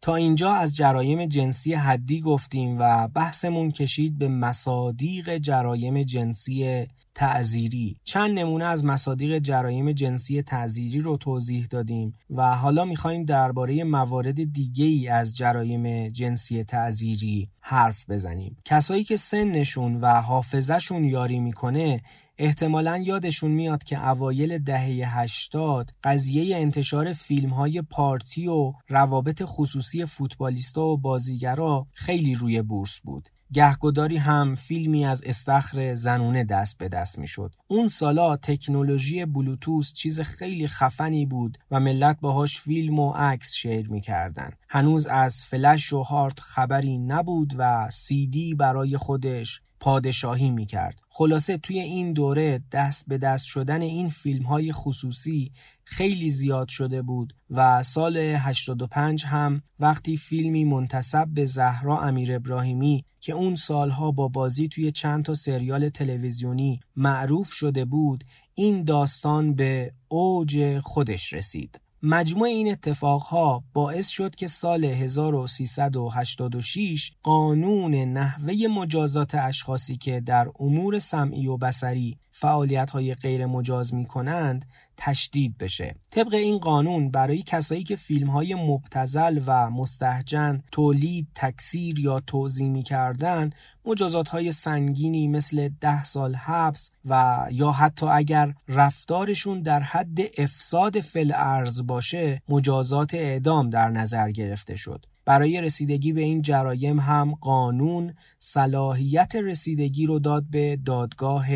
تا اینجا از جرایم جنسی حدی گفتیم و بحثمون کشید به مصادیق جرایم جنسی تعذیری. چند نمونه از مصادیق جرایم جنسی تعذیری رو توضیح دادیم و حالا می‌خوایم درباره موارد دیگه ای از جرایم جنسی تعذیری حرف بزنیم. کسایی که سنشون و حافظشون یاری می‌کنه احتمالا یادشون میاد که اوایل دهه 80 قضیه انتشار فیلم های پارتی و روابط خصوصی فوتبالیستا و بازیگرا خیلی روی بورس بود گهگداری هم فیلمی از استخر زنونه دست به دست می‌شد. اون سالا تکنولوژی بلوتوس چیز خیلی خفنی بود و ملت باهاش فیلم و عکس شیر می‌کردن. هنوز از فلش و هارت خبری نبود و سیدی برای خودش پادشاهی می‌کرد. خلاصه توی این دوره دست به دست شدن این فیلم های خصوصی خیلی زیاد شده بود و سال 85 هم وقتی فیلمی منتصب به زهرا امیر ابراهیمی که اون سالها با بازی توی چند تا سریال تلویزیونی معروف شده بود این داستان به اوج خودش رسید. مجموع این اتفاقها باعث شد که سال 1386 قانون نحوه مجازات اشخاصی که در امور سمعی و بسری فعالیت های غیر مجاز می کنند تشدید بشه. طبق این قانون برای کسایی که فیلم های مبتزل و مستهجن تولید تکثیر یا توضیح می کردن مجازات های سنگینی مثل ده سال حبس و یا حتی اگر رفتارشون در حد افساد فل ارز باشه مجازات اعدام در نظر گرفته شد. برای رسیدگی به این جرایم هم قانون صلاحیت رسیدگی رو داد به دادگاه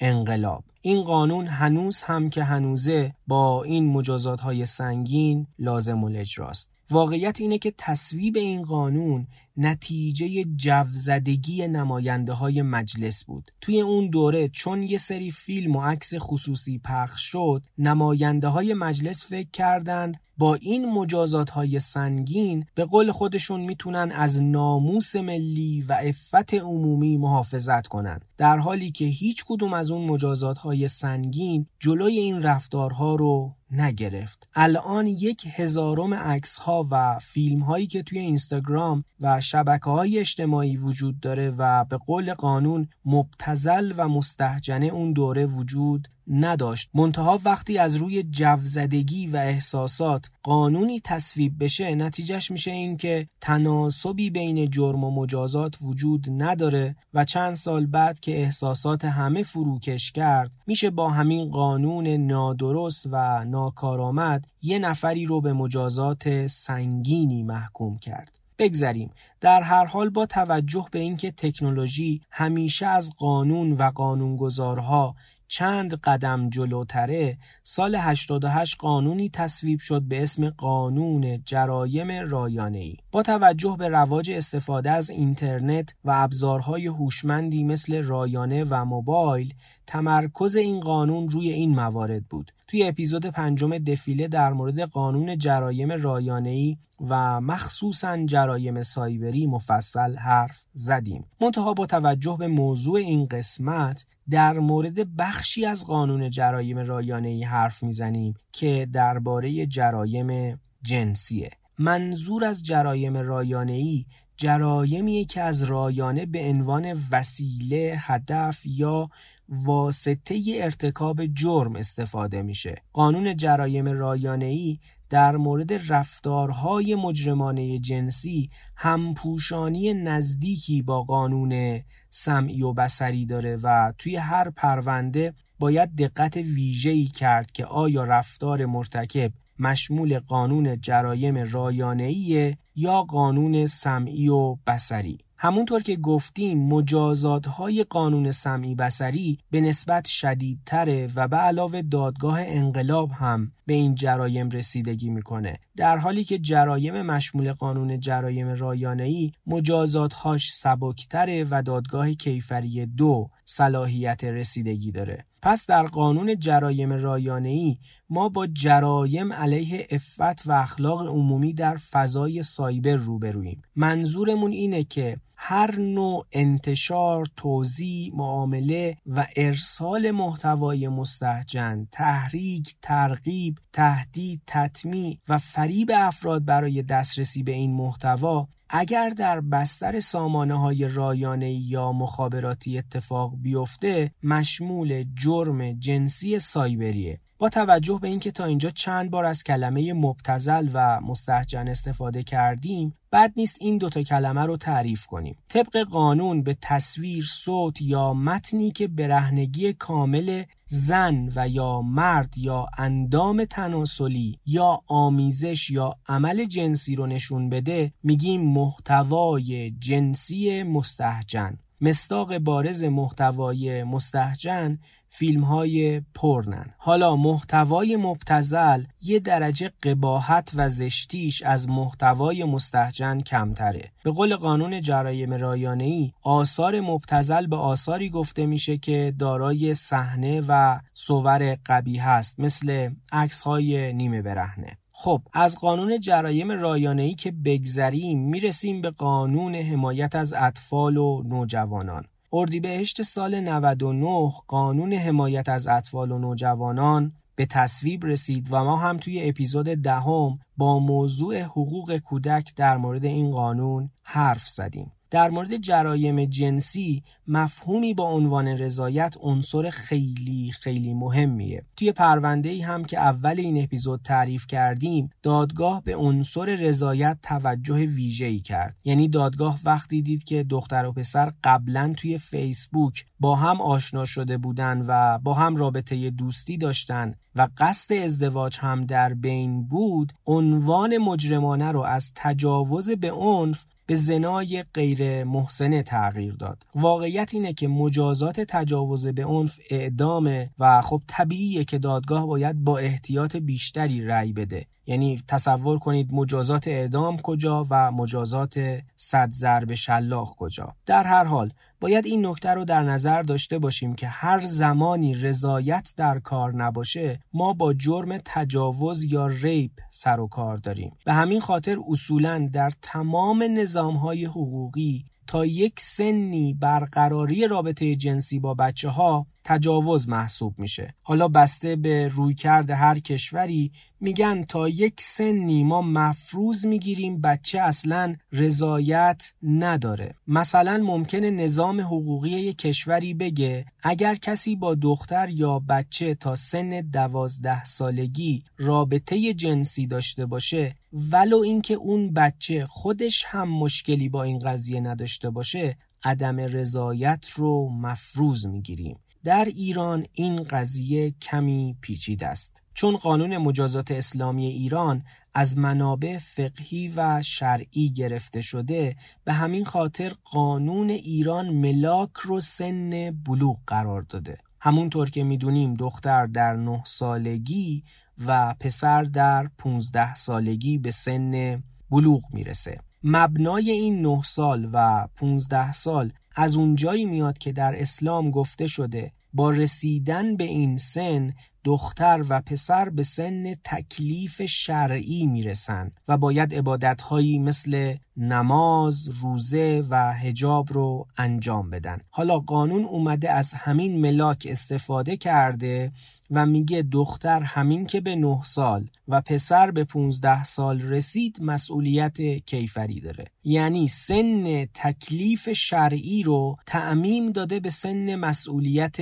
انقلاب. این قانون هنوز هم که هنوزه با این مجازات های سنگین لازم الاجراست واقعیت اینه که تصویب این قانون نتیجه جوزدگی نماینده های مجلس بود. توی اون دوره چون یه سری فیلم و عکس خصوصی پخش شد نماینده های مجلس فکر کردند با این مجازات های سنگین به قول خودشون می‌تونن از ناموس ملی و عفت عمومی محافظت کنند در حالی که هیچ کدوم از اون مجازات های سنگین جلوی این رفتارها رو نگرفت. الان یک هزارم عکس ها و فیلم هایی که توی اینستاگرام و شبکه های اجتماعی وجود داره و به قول قانون مبتزل و مستحجنه اون دوره وجود نداشت. منتها وقتی از روی جوزدگی و احساسات قانونی تصویب بشه نتیجهش میشه این که تناسبی بین جرم و مجازات وجود نداره و چند سال بعد که احساسات همه فروکش کرد میشه با همین قانون نادرست و ناکارآمد یه نفری رو به مجازات سنگینی محکوم کرد. بگذریم. در هر حال با توجه به اینکه تکنولوژی همیشه از قانون و قانونگذارها چند قدم جلوتره سال 88 قانونی تصویب شد به اسم قانون جرایم رایانه ای با توجه به رواج استفاده از اینترنت و ابزارهای هوشمندی مثل رایانه و موبایل تمرکز این قانون روی این موارد بود توی اپیزود پنجم دفیله در مورد قانون جرایم رایانه‌ای و مخصوصا جرایم سایبری مفصل حرف زدیم. منتها با توجه به موضوع این قسمت در مورد بخشی از قانون جرایم رایانه‌ای حرف می‌زنیم که درباره جرایم جنسیه. منظور از جرایم رایانه‌ای جرایمیه که از رایانه به عنوان وسیله، هدف یا واسطه ارتکاب جرم استفاده میشه. قانون جرایم رایانه‌ای در مورد رفتارهای مجرمانه جنسی همپوشانی نزدیکی با قانون سمعی و بسری داره و توی هر پرونده باید دقت ویژه‌ای کرد که آیا رفتار مرتکب مشمول قانون جرایم رایانه‌ای یا قانون سمعی و بسری همونطور که گفتیم مجازات های قانون سمعی بسری به نسبت شدیدتره و به علاوه دادگاه انقلاب هم به این جرایم رسیدگی می‌کنه. در حالی که جرایم مشمول قانون جرایم رایانه‌ای مجازات هاش سبکتره و دادگاه کیفری دو صلاحیت رسیدگی داره. پس در قانون جرایم رایانه‌ای ما با جرایم علیه افت و اخلاق عمومی در فضای سایبر روبرویم منظورمون اینه که هر نوع انتشار، توزیع، معامله و ارسال محتوای مستهجن، تحریک، ترغیب، تهدید، تطمیع و فریب افراد برای دسترسی به این محتوا اگر در بستر سامانه های رایانه یا مخابراتی اتفاق بیفته مشمول جرم جنسی سایبریه. با توجه به اینکه تا اینجا چند بار از کلمه مبتزل و مستحجن استفاده کردیم بد نیست این دوتا کلمه رو تعریف کنیم. طبق قانون به تصویر صوت یا متنی که برهنگی کامل زن و یا مرد یا اندام تناسلی یا آمیزش یا عمل جنسی رو نشون بده میگیم محتوای جنسی مستحجن مستاق بارز محتوای مستحجن فیلم های پرنن. حالا محتوای مبتزل یه درجه قباحت و زشتیش از محتوای مستحجن کمتره. به قول قانون جرایم رایانه‌ای آثار مبتزل به آثاری گفته میشه که دارای صحنه و صور قبیح هست مثل عکس های نیمه برهنه. خب از قانون جرایم رایانه‌ای که بگذریم می‌رسیم به قانون حمایت از اطفال و نوجوانان. اردیبهشت سال 99 قانون حمایت از اطفال و نوجوانان به تصویب رسید و ما هم توی اپیزود دهم با موضوع حقوق کودک در مورد این قانون حرف زدیم. در مورد جرایم جنسی مفهومی با عنوان رضایت عنصر خیلی خیلی مهمیه. توی پرونده ای هم که اول این اپیزود تعریف کردیم دادگاه به عنصر رضایت توجه ویژه ای کرد. یعنی دادگاه وقتی دید که دختر و پسر قبلا توی فیسبوک با هم آشنا شده بودن و با هم رابطه دوستی داشتن و قصد ازدواج هم در بین بود عنوان مجرمانه رو از تجاوز به عنف به زنای غیر محسنه تغییر داد. واقعیت اینه که مجازات تجاوز به عنف اعدامه و خب طبیعیه که دادگاه باید با احتیاط بیشتری رأی بده. یعنی تصور کنید مجازات اعدام کجا و مجازات صد ضرب شلاق کجا. در هر حال باید این نکته رو در نظر داشته باشیم که هر زمانی رضایت در کار نباشه ما با جرم تجاوز یا ریپ سر و کار داریم. به همین خاطر اصولا در تمام نظامهای حقوقی تا یک سنی برقراری رابطه جنسی با بچه ها تجاوز محسوب میشه. حالا بسته به رویکرد هر کشوری میگن تا یک سنی ما مفروض می‌گیریم بچه اصلا رضایت نداره. مثلا ممکنه نظام حقوقی یک کشوری بگه اگر کسی با دختر یا بچه تا سن دوازده سالگی رابطه جنسی داشته باشه ولو اینکه اون بچه خودش هم مشکلی با این قضیه نداشته باشه عدم رضایت رو مفروض می‌گیریم. در ایران این قضیه کمی پیچیده است. چون قانون مجازات اسلامی ایران از منابع فقهی و شرعی گرفته شده به همین خاطر قانون ایران ملاک رو سن بلوغ قرار داده. همونطور که می‌دونیم دختر در نه سالگی و پسر در 15 سالگی به سن بلوغ می‌رسه. مبنای این نه سال و 15 سال از اونجایی میاد که در اسلام گفته شده با رسیدن به این سن دختر و پسر به سن تکلیف شرعی می‌رسن و باید عبادتهایی مثل نماز، روزه و هجاب رو انجام بدن. حالا قانون اومده از همین ملاک استفاده کرده و میگه دختر همین که به نه سال و پسر به 15 سال رسید مسئولیت کیفری داره. یعنی سن تکلیف شرعی رو تعمیم داده به سن مسئولیت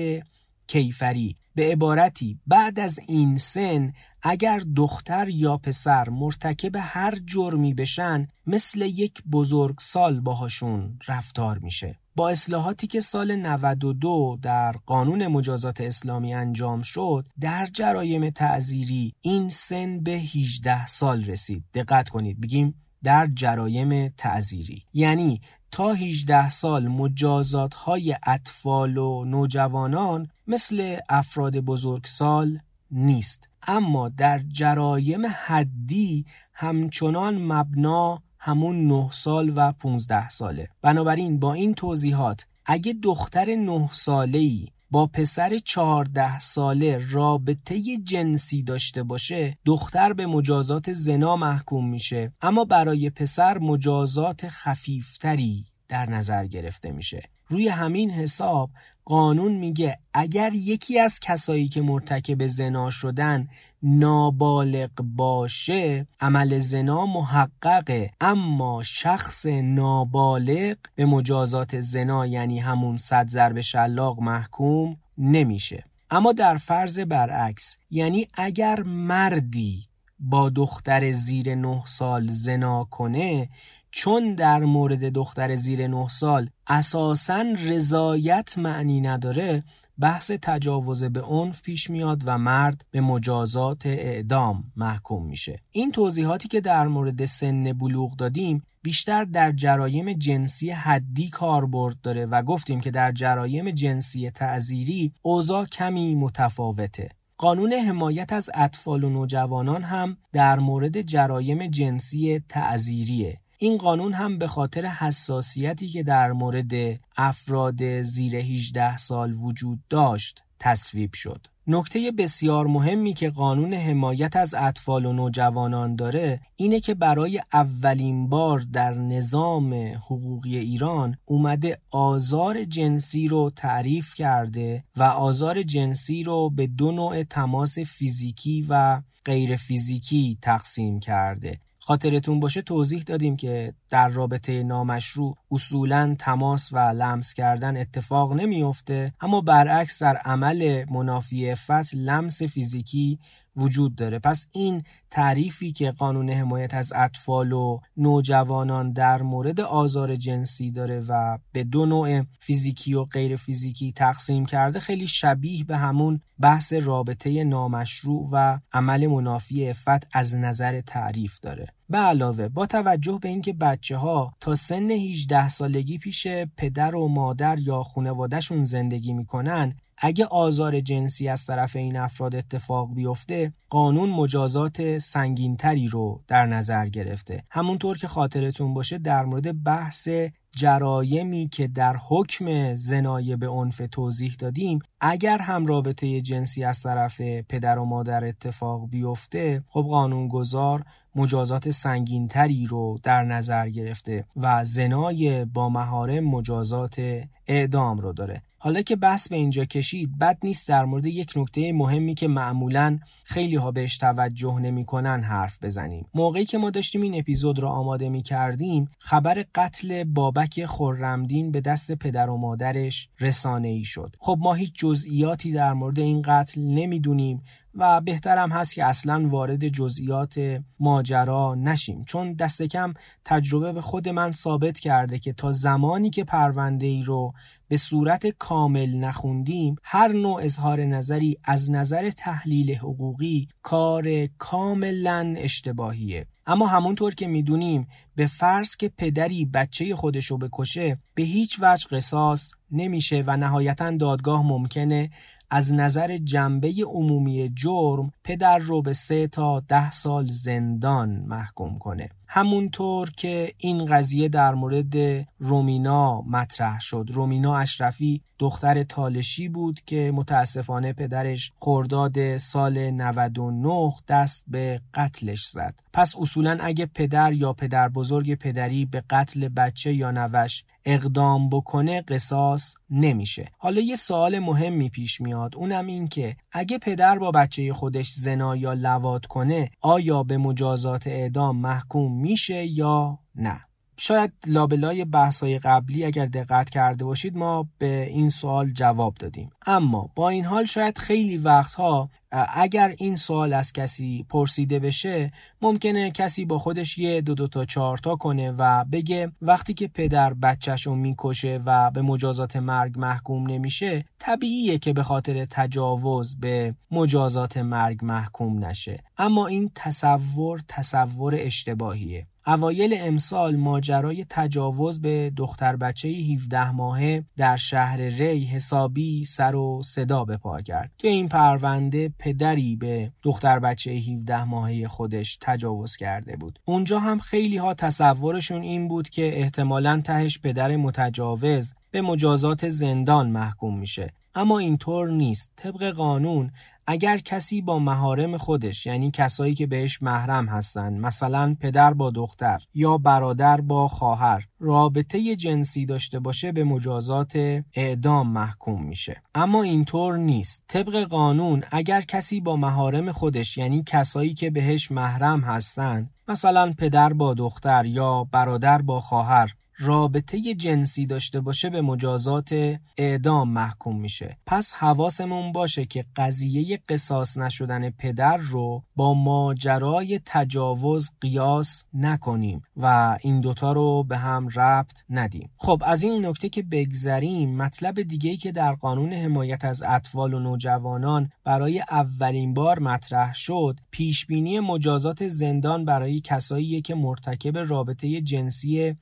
کیفری. به عبارتی بعد از این سن اگر دختر یا پسر مرتکب هر جرمی بشن مثل یک بزرگ سال باهاشون رفتار میشه. با اصلاحاتی که سال 92 در قانون مجازات اسلامی انجام شد در جرایم تعذیری این سن به 18 سال رسید. دقت کنید بگیم در جرایم تعذیری یعنی تا 18 سال مجازات های اطفال و نوجوانان مثل افراد بزرگسال نیست. اما در جرایم حدی همچنان مبنا همون 9 سال و 15 ساله. بنابراین با این توضیحات اگه دختر 9 ساله ای با پسر 14 ساله رابطه جنسی داشته باشه دختر به مجازات زنا محکوم میشه. اما برای پسر مجازات خفیفتری در نظر گرفته میشه. روی همین حساب قانون میگه اگر یکی از کسایی که مرتکب زنا شدن نابالغ باشه عمل زنا محققه. اما شخص نابالغ به مجازات زنا یعنی همون صد ضرب شلاق محکوم نمیشه. اما در فرض برعکس یعنی اگر مردی با دختر زیر نه سال زنا کنه چون در مورد دختر زیر نه سال اساسا رضایت معنی نداره بحث تجاوز به عنف پیش میاد و مرد به مجازات اعدام محکوم میشه. این توضیحاتی که در مورد سن بلوغ دادیم بیشتر در جرایم جنسی حدی کاربرد داره و گفتیم که در جرایم جنسی تعذیری اوضاع کمی متفاوته. قانون حمایت از اطفال و نوجوانان هم در مورد جرایم جنسی تعذیریه. این قانون هم به خاطر حساسیتی که در مورد افراد زیر 18 سال وجود داشت تصویب شد. نکته بسیار مهمی که قانون حمایت از اطفال و نوجوانان داره اینه که برای اولین بار در نظام حقوقی ایران اومده آزار جنسی رو تعریف کرده و آزار جنسی رو به دو نوع تماس فیزیکی و غیر فیزیکی تقسیم کرده خاطرتون باشه توضیح دادیم که در رابطه نامشروع اصولا تماس و لمس کردن اتفاق نمیافته اما برعکس در عمل منافی فتح لمس فیزیکی وجود داره. پس این تعریفی که قانون حمایت از اطفال و نوجوانان در مورد آزار جنسی داره و به دو نوع فیزیکی و غیر فیزیکی تقسیم کرده خیلی شبیه به همون بحث رابطه نامشروع و عمل منافی افت از نظر تعریف داره. به علاوه با توجه به اینکه بچه ها تا سن 18 سالگی پیش پدر و مادر یا خانوادهشون زندگی می‌کنن اگه آزار جنسی از طرف این افراد اتفاق بیفته قانون مجازات سنگینتری رو در نظر گرفته. همونطور که خاطرتون باشه در مورد بحث جرایمی که در حکم زنایه به عنف توضیح دادیم اگر هم رابطه جنسی از طرف پدر و مادر اتفاق بیفته خب قانونگذار مجازات سنگینتری رو در نظر گرفته و زنای با مهارم مجازات اعدام رو داره. حالا که بحث به اینجا کشید بد نیست در مورد یک نکته مهمی که معمولا خیلی ها بهش توجه نمی‌کنن حرف بزنیم. موقعی که ما داشتیم این اپیزود رو آماده می کردیم خبر قتل بابک خرمدین به دست پدر و مادرش رسانه ای شد. خب ما هیچ جزئیاتی در مورد این قتل نمی‌دونیم. و بهترم هست که اصلا وارد جزئیات ماجرا نشیم. چون دست کم تجربه به خود من ثابت کرده که تا زمانی که پرونده ای رو به صورت کامل نخوندیم هر نوع اظهار نظری از نظر تحلیل حقوقی کار کاملا اشتباهیه. اما همونطور که می‌دونیم به فرض که پدری بچه خودش رو بکشه به هیچ وجه قصاص نمیشه و نهایتا دادگاه ممکنه از نظر جنبه عمومی جرم پدر رو به سه تا ده سال زندان محکوم کنه. همونطور که این قضیه در مورد رومینا مطرح شد. رومینا اشرفی دختر تالشی بود که متاسفانه پدرش خرداد سال 99 دست به قتلش زد. پس اصولا اگه پدر یا پدر بزرگ پدری به قتل بچه یا نوش اقدام بکنه قصاص نمیشه. حالا یه سوال مهمی پیش میاد. اونم این که اگه پدر با بچه خودش زنا یا لوات کنه آیا به مجازات اعدام محکوم میشه یا نه. شاید لابلای بحثای قبلی اگر دقت کرده باشید ما به این سوال جواب دادیم. اما با این حال شاید خیلی وقتها اگر این سوال از کسی پرسیده بشه ممکنه کسی با خودش یه دو دو تا چهار تا کنه و بگه وقتی که پدر بچهش رو می‌کشه و به مجازات مرگ محکوم نمیشه طبیعیه که به خاطر تجاوز به مجازات مرگ محکوم نشه. اما این تصور تصور اشتباهیه. اوایل امسال ماجرای تجاوز به دختر بچه 17 ماهه در شهر ری حسابی سر و صدا به پا کرد. توی این پرونده پدری به دختر بچه 17 ماهه خودش تجاوز کرده بود. اونجا هم خیلی ها تصورشون این بود که احتمالا تهش پدر متجاوز به مجازات زندان محکوم میشه. اما اینطور نیست. طبق قانون اگر کسی با مهارم خودش یعنی کسایی که بهش محرم هستن مثلا پدر با دختر یا برادر با خواهر رابطه جنسی داشته باشه به مجازات اعدام محکوم میشه. اما اینطور نیست. طبق قانون اگر کسی با مهارم خودش یعنی کسایی که بهش محرم هستند مثلا پدر با دختر یا برادر با خواهر رابطه جنسی داشته باشه به مجازات اعدام محکوم میشه. پس حواسمون باشه که قضیه قصاص نشدن پدر رو با ماجرای تجاوز قیاس نکنیم و این دوتا رو به هم ربط ندیم. خب از این نکته که بگذریم مطلب دیگه که در قانون حمایت از اطفال و نوجوانان برای اولین بار مطرح شد پیشبینی مجازات زندان برای کسایی که مرتکب رابطه جنسی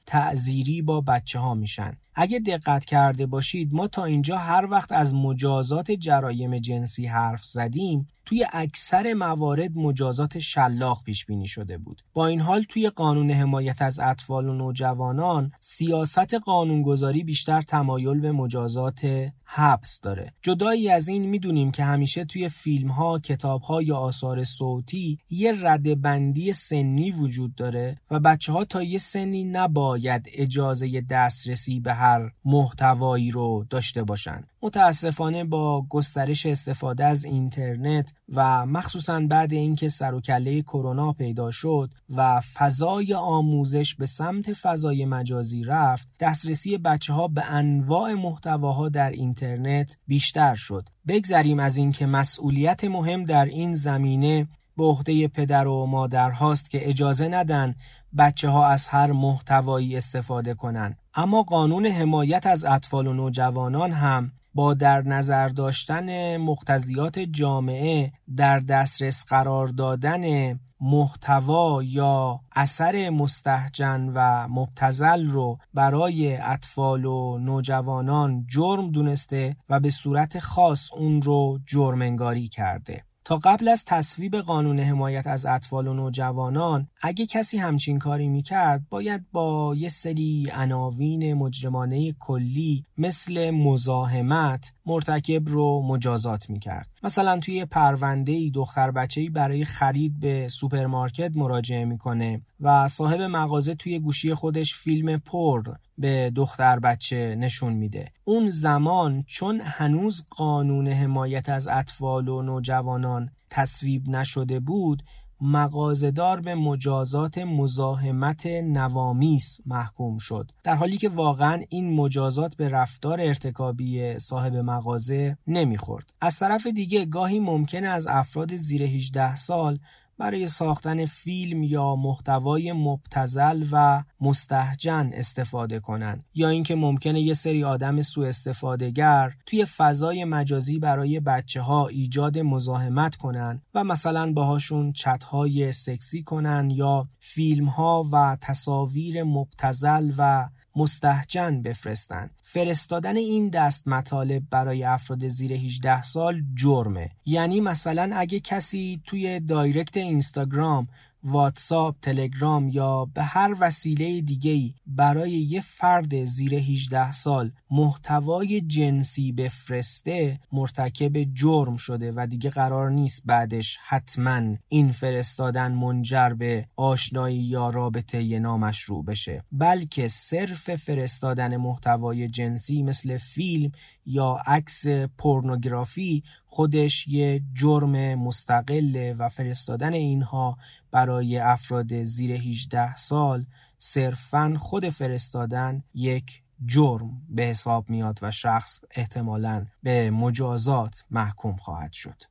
تعذیر با بچه ها میشن. اگه دقت کرده باشید ما تا اینجا هر وقت از مجازات جرایم جنسی حرف زدیم توی اکثر موارد مجازات شلاق پیش بینی شده بود. با این حال توی قانون حمایت از اطفال و نوجوانان سیاست قانونگذاری بیشتر تمایل به مجازات حبس داره. جدایی از این می‌دونیم که همیشه توی فیلم ها کتاب ها یا آثار صوتی یه رده بندی سنی وجود داره و بچه ها تا یه سنی نباید اجازه دسترسی به هر محتوایی رو داشته باشن. متاسفانه با گسترش استفاده از اینترنت و مخصوصا بعد اینکه سر و کله کرونا پیدا شد و فضای آموزش به سمت فضای مجازی رفت دسترسی بچه ها به انواع محتواها در اینترنت بیشتر شد. بگذریم از اینکه مسئولیت مهم در این زمینه به عهده پدر و مادر هاست که اجازه ندن بچه ها از هر محتوایی استفاده کنند. اما قانون حمایت از اطفال و نوجوانان هم با در نظر داشتن مقتضیات جامعه در دسترس قرار دادن محتوا یا اثر مستهجن و مبتذل رو برای اطفال و نوجوانان جرم دونسته و به صورت خاص اون رو جرم انگاری کرده تا قبل از تصویب قانون حمایت از اطفال و نوجوانان اگه کسی همچین کاری می‌کرد باید با یه سری عناوین مجرمانه کلی مثل مزاحمت مرتکب رو مجازات می‌کرد. مثلا توی پرونده ای دختر بچه برای خرید به سوپرمارکت مراجعه می‌کنه و صاحب مغازه توی گوشی خودش فیلم پر به دختر بچه نشون میده. اون زمان چون هنوز قانون حمایت از اطفال و نوجوانان تصویب نشده بود مغازدار به مجازات مزاحمت نوامیس محکوم شد. در حالی که واقعا این مجازات به رفتار ارتکابی صاحب مغازه نمی‌خورد. از طرف دیگه گاهی ممکنه از افراد زیر 18 سال برای ساختن فیلم یا محتوای مبتزل و مستهجن استفاده کنند. یا اینکه ممکنه یه سری آدم سوء استفادهگر توی فضای مجازی برای بچه ها ایجاد مزاحمت کنن و مثلا باهاشون چت های سکسی کنن یا فیلم ها و تصاویر مبتزل و مستحجن بفرستند. فرستادن این دست مطالب برای افراد زیر 18 سال جرمه. یعنی مثلا اگه کسی توی دایرکت اینستاگرام واتساپ، تلگرام یا به هر وسیله دیگه‌ای برای یه فرد زیر 18 سال محتوای جنسی بفرسته مرتکب جرم شده و دیگه قرار نیست بعدش حتما این فرستادن منجر به آشنایی یا رابطه نامشروع بشه بلکه صرف فرستادن محتوای جنسی مثل فیلم یا عکس پورنوگرافی خودش یه جرم مستقله و فرستادن اینها برای افراد زیر 18 سال صرفا خود فرستادن یک جرم به حساب میاد و شخص احتمالا به مجازات محکوم خواهد شد.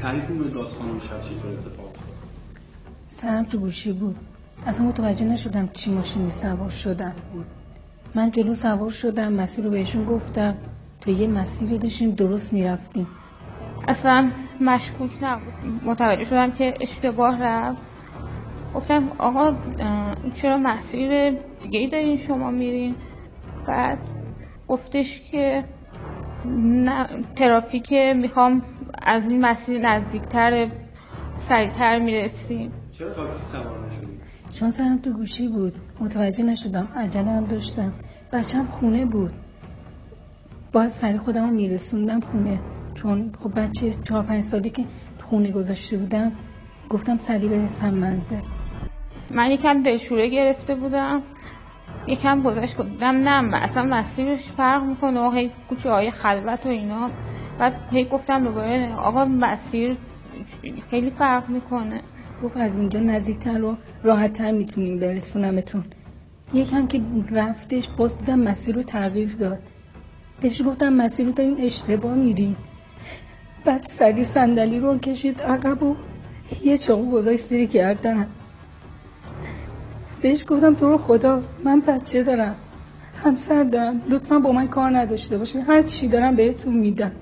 تعریف داستان اون شب چطور اتفاق سرم تو گوشی بود. اصلا متوجه نشدم چی ماشینی سوار شدم من جلو سوار شدم مسیر رو بهشون گفتم. تو یه مسیر داشتیم درست می‌رفتیم. اصلا مشکوک نبود. متوجه شدم که اشتباه رفت. گفتم آقا چرا مسیر دیگه ای دارین شما میرین؟ بعد گفتش که نه ترافیک می‌خوام از این مسیر نزدیکتر سریعتر می‌رسیم. چرا تاکسی سوار نشدی؟ چون سرم تو گوشی بود. متوجه نشدم. عجله هم داشتم. بچم خونه بود. باز سری خودم رو میرسوندم خونه. چون خب بچه چهار پنج سالی که خونه گذاشته بودم گفتم سری برسم منزل. من یکم دلشوره گرفته بودم. یکم گذاشت گفتم نه اصلا مسیرش فرق می‌کنه. و هی کوچه های خلوت و اینا. بعد هی گفتم دوباره آقا مسیر خیلی فرق می‌کنه. گفت از اینجا نزدیکتر و راحتتر می‌تونیم برسونمتون. یکم که رفتش باز دیدم مسیر رو تغییر داد. بهش گفتم مسیر رو دارین اشتباه میری. بعد سری صندلی رو کشید عقب و یه چاقو گذاشت زیر گردنم بهش گفتم تو رو خدا من بچه دارم همسر دارم لطفا با من کار نداشته باشه هر چی دارم بهتون میدم.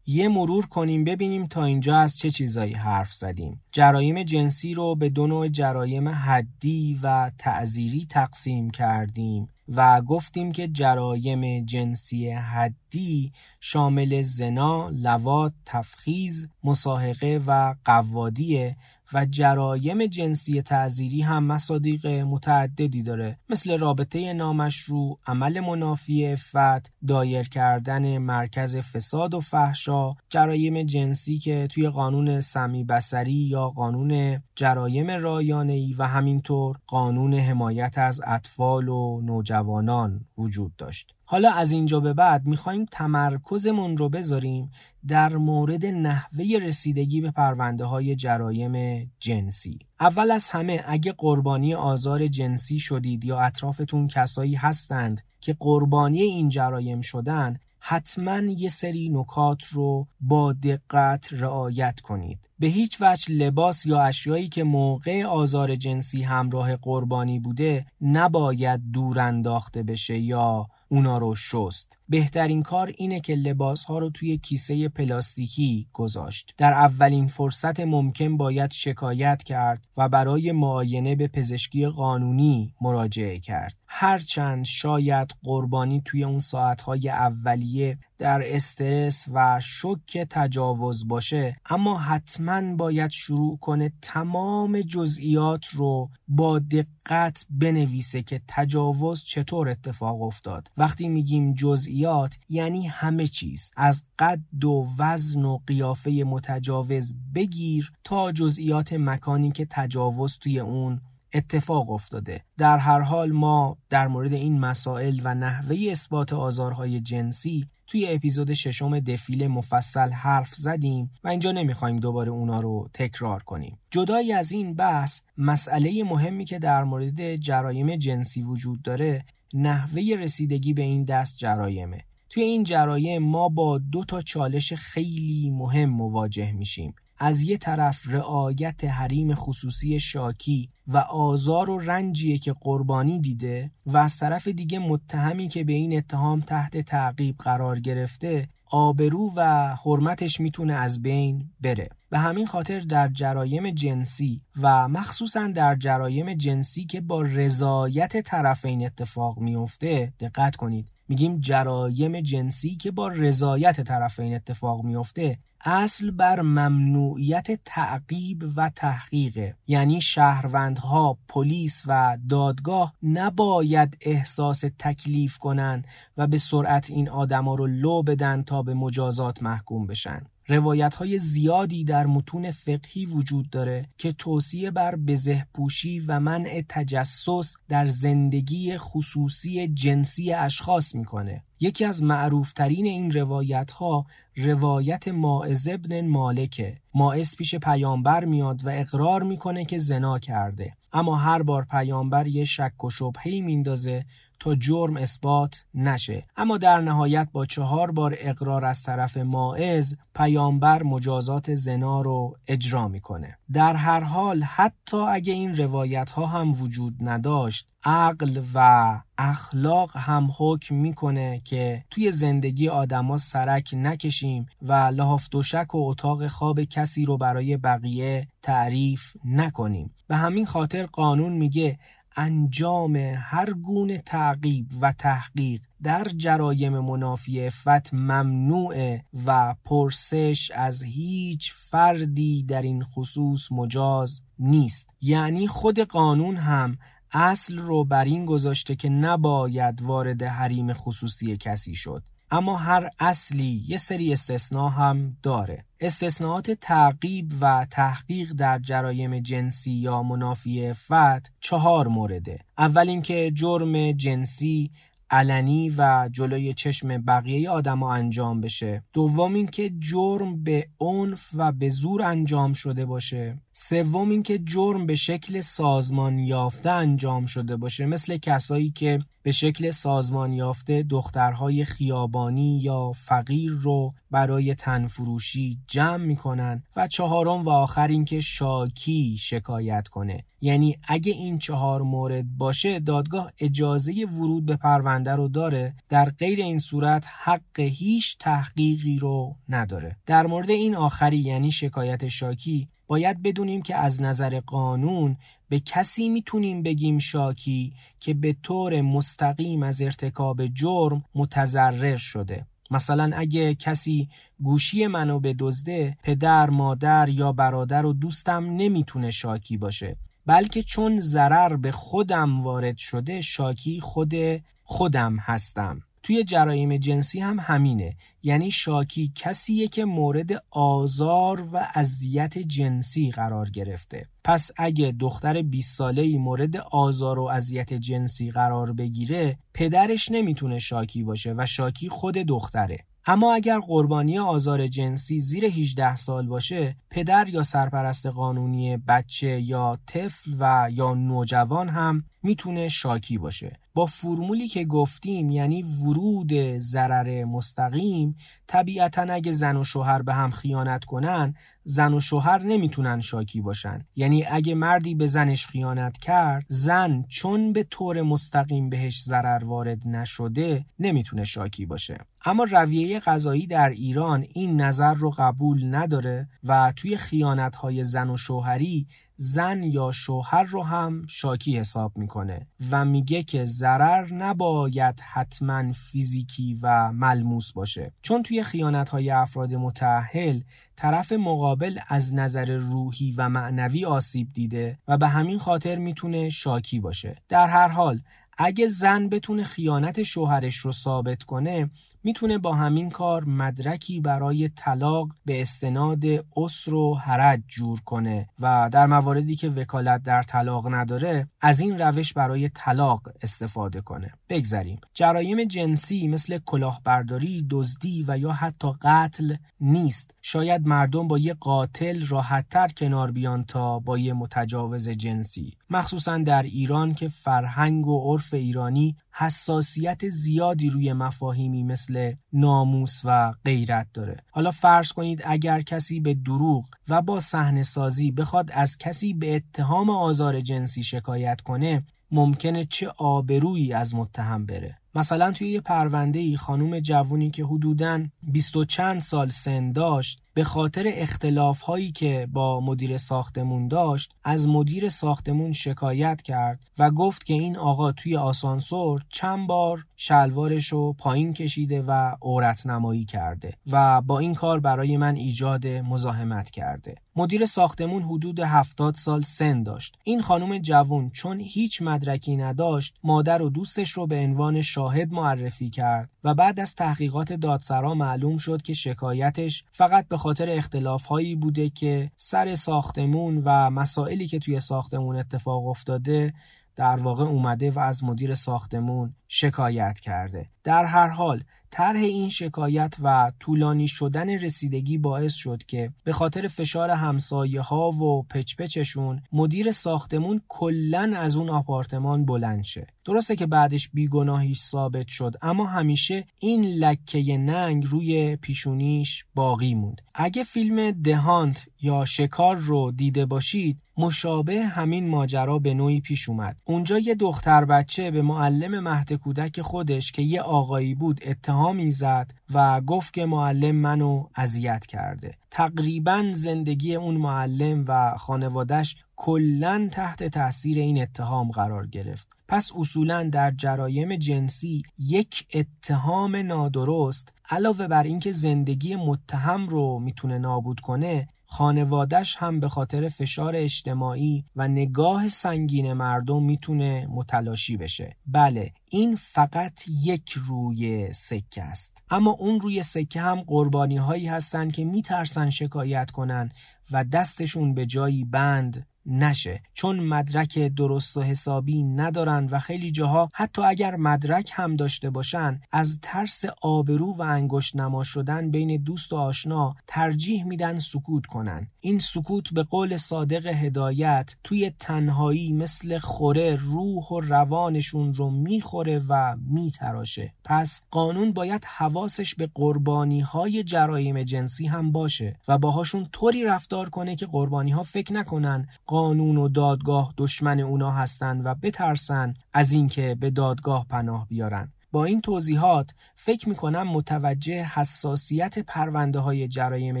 یه مرور کنیم ببینیم تا اینجا از چه چیزایی حرف زدیم. جرایم جنسی رو به دو نوع جرایم حدی و تعذیری تقسیم کردیم. و گفتیم که جرایم جنسی حدی شامل زنا، لواط، تفخیز، مساحقه و قوادیه و جرایم جنسی تعذیری هم مصادیق متعددی داره مثل رابطه نامشروع، عمل منافی افت، دایر کردن مرکز فساد و فحشا، جرایم جنسی که توی قانون سمی بسری یا قانون جرایم رایانه‌ای و همینطور قانون حمایت از اطفال و نوجوانان. وجود داشت. حالا از اینجا به بعد می‌خوایم تمرکزمون رو بذاریم در مورد نحوه رسیدگی به پرونده های جرایم جنسی اول از همه اگه قربانی آزار جنسی شدید یا اطرافتون کسایی هستند که قربانی این جرایم شدن حتما یه سری نکات رو با دقت رعایت کنید. به هیچ وجه لباس یا اشیایی که موقع آزار جنسی همراه قربانی بوده نباید دور انداخته بشه یا اونا رو شست. بهترین کار اینه که لباس ها رو توی کیسه پلاستیکی گذاشت. در اولین فرصت ممکن باید شکایت کرد و برای معاینه به پزشکی قانونی مراجعه کرد. هرچند شاید قربانی توی اون ساعتهای اولیه در استرس و شک تجاوز باشه اما حتما باید شروع کنه تمام جزئیات رو با دقت بنویسه که تجاوز چطور اتفاق افتاد. وقتی میگیم جزئیات یعنی همه چیز. از قد و وزن و قیافه متجاوز بگیر تا جزئیات مکانی که تجاوز توی اون اتفاق افتاده. در هر حال ما در مورد این مسائل و نحوه اثبات آزارهای جنسی توی اپیزود ششم دفیل مفصل حرف زدیم و اینجا نمی‌خوایم دوباره اونا رو تکرار کنیم. جدایی از این بحث مسئله مهمی که در مورد جرایم جنسی وجود داره نحوه رسیدگی به این دست جرایمه. توی این جرایم ما با دو تا چالش خیلی مهم مواجه میشیم. از یه طرف رعایت حریم خصوصی شاکی و آزار و رنجیه که قربانی دیده و از طرف دیگه متهمی که به این اتهام تحت تعقیب قرار گرفته آبرو و حرمتش می‌تونه از بین بره. به همین خاطر در جرایم جنسی و مخصوصا در جرایم جنسی که با رضایت طرفین اتفاق میفته دقت کنید. میگیم جرایم جنسی که با رضایت طرفین اتفاق میفته اصل بر ممنوعیت تعقیب و تحقیق. یعنی شهروندها پلیس و دادگاه نباید احساس تکلیف کنن و به سرعت این آدما رو لو بدن تا به مجازات محکوم بشن. روایت های زیادی در متون فقهی وجود داره که توصیه بر بزهپوشی و منع تجسس در زندگی خصوصی جنسی اشخاص می‌کنه. یکی از معروفترین این روایت ها روایت ماعز ابن مالکه. ماعز پیش پیامبر میاد و اقرار می‌کنه که زنا کرده. اما هر بار پیامبر یه شک و شبهی میندازه تا جرم اثبات نشه. اما در نهایت با چهار بار اقرار از طرف ماعز پیامبر مجازات زنا رو اجرا می‌کنه. در هر حال حتی اگه این روایت ها هم وجود نداشت عقل و اخلاق هم حکم می‌کنه که توی زندگی آدما سرک نکشیم و لحاف دوشک و اتاق خواب کسی رو برای بقیه تعریف نکنیم. به همین خاطر قانون میگه انجام هر گونه تعقیب و تحقیق در جرایم منافی افت ممنوعه و پرسش از هیچ فردی در این خصوص مجاز نیست. یعنی خود قانون هم اصل رو بر این گذاشته که نباید وارد حریم خصوصی کسی شد. اما هر اصلی یه سری استثناء هم داره. استثناءات تعقیب و تحقیق در جرایم جنسی یا منافی فت چهار مورده. اول اینکه جرم جنسی علنی و جلوی چشم بقیه آدما انجام بشه. دوم اینکه جرم به عنف و به زور انجام شده باشه. سوم اینکه جرم به شکل سازمان یافته انجام شده باشه. مثل کسایی که به شکل سازمان یافته دخترهای خیابانی یا فقیر رو برای تنفروشی جمع می‌کنن و چهارم و آخر اینکه شاکی شکایت کنه. یعنی اگه این چهار مورد باشه دادگاه اجازه ورود به پرونده رو داره. در غیر این صورت حق هیچ تحقیقی رو نداره. در مورد این آخری یعنی شکایت شاکی باید بدونیم که از نظر قانون به کسی می‌تونیم بگیم شاکی که به طور مستقیم از ارتکاب جرم متضرر شده. مثلا اگه کسی گوشی منو به دزده پدر مادر یا برادر و دوستم نمی‌تونه شاکی باشه. بلکه چون ضرر به خودم وارد شده شاکی خود خودم هستم. توی جرایم جنسی هم همینه. یعنی شاکی کسیه که مورد آزار و اذیت جنسی قرار گرفته. پس اگه دختر 20 ساله ای مورد آزار و اذیت جنسی قرار بگیره پدرش نمی‌تونه شاکی باشه و شاکی خود دختره. اما اگر قربانی آزار جنسی زیر 18 سال باشه پدر یا سرپرست قانونی بچه یا طفل و یا نوجوان هم می‌تونه شاکی باشه. با فرمولی که گفتیم یعنی ورود ضرر مستقیم طبیعتا اگه زن و شوهر به هم خیانت کنن زن و شوهر نمی‌تونن شاکی باشن. یعنی اگه مردی به زنش خیانت کرد زن چون به طور مستقیم بهش ضرر وارد نشده نمی‌تونه شاکی باشه. اما رویه قضایی در ایران این نظر رو قبول نداره و توی خیانت های زن و شوهری زن یا شوهر رو هم شاکی حساب می‌کنه و میگه که ضرر نباید حتما فیزیکی و ملموس باشه. چون توی خیانت های افراد متعهل طرف مقابل از نظر روحی و معنوی آسیب دیده و به همین خاطر می‌تونه شاکی باشه. در هر حال اگه زن بتونه خیانت شوهرش رو ثابت کنه می‌تونه با همین کار مدرکی برای طلاق به استناد اسر و حرج جور کنه و در مواردی که وکالت در طلاق نداره از این روش برای طلاق استفاده کنه. بگذریم. جرایم جنسی مثل کلاهبرداری دزدی و یا حتی قتل نیست. شاید مردم با یه قاتل راحتتر کنار بیان تا با یه متجاوز جنسی. مخصوصا در ایران که فرهنگ و عرف ایرانی حساسیت زیادی روی مفاهیمی مثل ناموس و غیرت داره. حالا فرض کنید اگر کسی به دروغ و با صحنه سازی بخواد از کسی به اتهام آزار جنسی شکایت کنه ممکنه چه آبرویی از متهم بره؟ مثلا توی یه پرونده ای خانم جوونی که حدوداً بیست و چند سال سن داشت به خاطر اختلاف هایی که با مدیر ساختمون داشت از مدیر ساختمون شکایت کرد و گفت که این آقا توی آسانسور چند بار شلوارش رو پایین کشیده و عورت نمایی کرده و با این کار برای من ایجاد مزاحمت کرده. مدیر ساختمون حدود هفتاد سال سن داشت. این خانم جوون چون هیچ مدرکی نداشت مادر و دوستش رو به عنوان شاهد معرفی کرد و بعد از تحقیقات دادسرا معلوم شد که شکایتش فقط به خاطر اختلاف هایی بوده که سر ساختمون و مسائلی که توی ساختمون اتفاق افتاده در واقع اومده و از مدیر ساختمون شکایت کرده. در هر حال طرح این شکایت و طولانی شدن رسیدگی باعث شد که به خاطر فشار همسایه ها و پچپچشون مدیر ساختمون کلا از اون آپارتمان بلند شه. درسته که بعدش بیگناهیش ثابت شد اما همیشه این لکه ننگ روی پیشونیش باقی موند. اگه فیلم دهانت یا شکار رو دیده باشید مشابه همین ماجرا به نوعی پیش اومد. اونجا یه دختر بچه به معلم مهد کودک خودش که یه آقایی بود اتهامی زد و گفت که معلم منو اذیت کرده. تقریبا زندگی اون معلم و خانوادش کلا تحت تاثیر این اتهام قرار گرفت. پس اصولا در جرایم جنسی یک اتهام نادرست علاوه بر اینکه زندگی متهم رو می‌تونه نابود کنه خانوادش هم به خاطر فشار اجتماعی و نگاه سنگین مردم می‌تونه متلاشی بشه. بله این فقط یک روی سکه است. اما اون روی سکه هم قربانی هایی هستن که میترسن شکایت کنن و دستشون به جایی بند نشه چون مدرک درست و حسابی ندارن و خیلی جاها حتی اگر مدرک هم داشته باشن از ترس آبرو و انگشت نما شدن بین دوست و آشنا ترجیح میدن سکوت کنن. این سکوت به قول صادق هدایت توی تنهایی مثل خوره روح و روانشون رو می‌خوره و میتراشه. پس قانون باید حواسش به قربانی های جرایم جنسی هم باشه و باهاشون طوری رفتار کنه که قربانی ها فکر نکنن قانون و دادگاه دشمن اونا هستن و بترسن از اینکه به دادگاه پناه بیارن. با این توضیحات فکر می‌کنم متوجه حساسیت پرونده های جرایم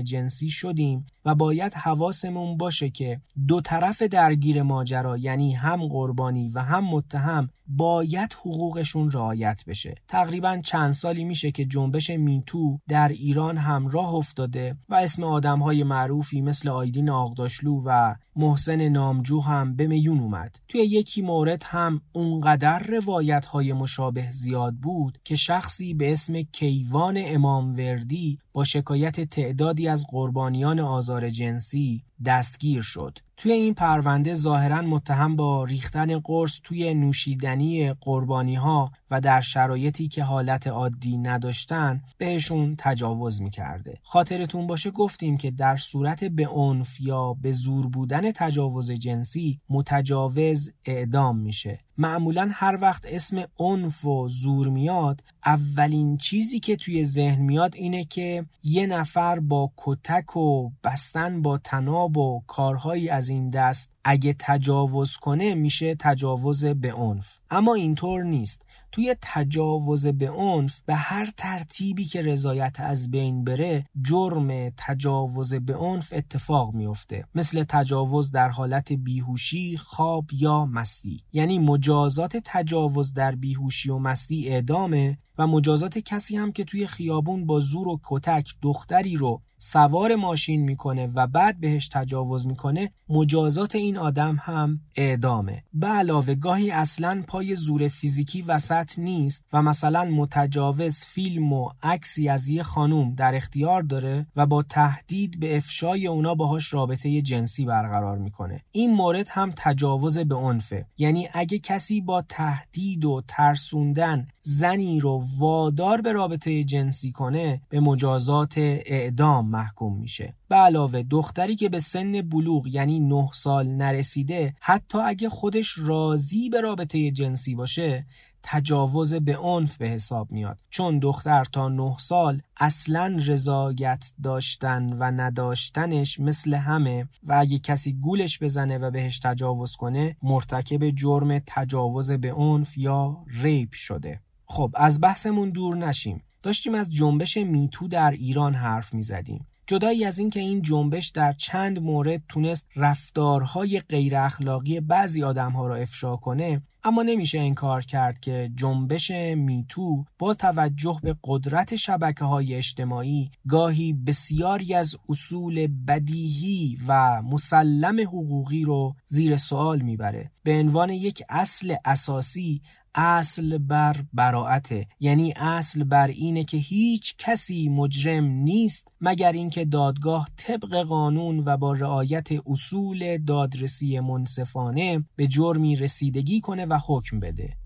جنسی شدیم و باید حواسمون باشه که دو طرف درگیر ماجرا یعنی هم قربانی و هم متهم باید حقوقشون رعایت بشه. تقریبا چند سالی میشه که جنبش میتو در ایران هم راه افتاده و اسم آدمهای معروفی مثل آیدین آقداشلو و محسن نامجو هم به میون اومد. توی یکی مورد هم اونقدر روایت های مشابه زیاد بود که شخصی به اسم کیوان امام وردی با شکایت تعدادی از قربانیان آزار جنسی دستگیر شد. توی این پرونده ظاهرا متهم با ریختن قرص توی نوشیدنی قربانی ها و در شرایطی که حالت عادی نداشتن بهشون تجاوز می‌کرده. خاطرتون باشه گفتیم که در صورت به عنف یا به زور بودن تجاوز جنسی متجاوز اعدام میشه. معمولا هر وقت اسم عنف و زور میاد اولین چیزی که توی ذهن میاد اینه که یه نفر با کتک و بستن با تناب و کارهایی از این دست اگه تجاوز کنه میشه تجاوز به عنف. اما اینطور نیست. توی تجاوز به عنف به هر ترتیبی که رضایت از بین بره جرم تجاوز به عنف اتفاق میفته مثل تجاوز در حالت بیهوشی خواب یا مستی. یعنی مجازات تجاوز در بیهوشی و مستی اعدامه. و مجازات کسی هم که توی خیابون با زور و کتک دختری رو سوار ماشین می‌کنه و بعد بهش تجاوز می‌کنه مجازات این آدم هم اعدامه. به علاوه گاهی اصلا پای زور فیزیکی وسط نیست و مثلا متجاوز فیلم و عکسی از یه خانوم در اختیار داره و با تهدید به افشای اونا باهاش رابطه جنسی برقرار می‌کنه. این مورد هم تجاوز به عنفه. یعنی اگه کسی با تهدید و ترسوندن زنی رو وادار به رابطه جنسی کنه به مجازات اعدام محکوم میشه. به علاوه دختری که به سن بلوغ یعنی 9 سال نرسیده حتی اگه خودش راضی به رابطه جنسی باشه تجاوز به عنف به حساب میاد. چون دختر تا 9 سال اصلا رضایت داشتن و نداشتنش مثل همه و اگه کسی گولش بزنه و بهش تجاوز کنه مرتکب جرم تجاوز به عنف یا ریپ شده. خب از بحثمون دور نشیم داشتیم از جنبش میتو در ایران حرف می زدیم. جدایی از اینکه این جنبش در چند مورد تونست رفتارهای غیر اخلاقی بعضی آدمها را افشا کنه اما نمیشه انکار کرد که جنبش میتو با توجه به قدرت شبکه های اجتماعی گاهی بسیاری از اصول بدیهی و مسلم حقوقی رو زیر سوال می‌بره به عنوان یک اصل اساسی اصل بر براعته. یعنی اصل بر اینه که هیچ کسی مجرم نیست مگر اینکه دادگاه طبق قانون و با رعایت اصول دادرسی منصفانه به جرمی رسیدگی کنه و حکم بده.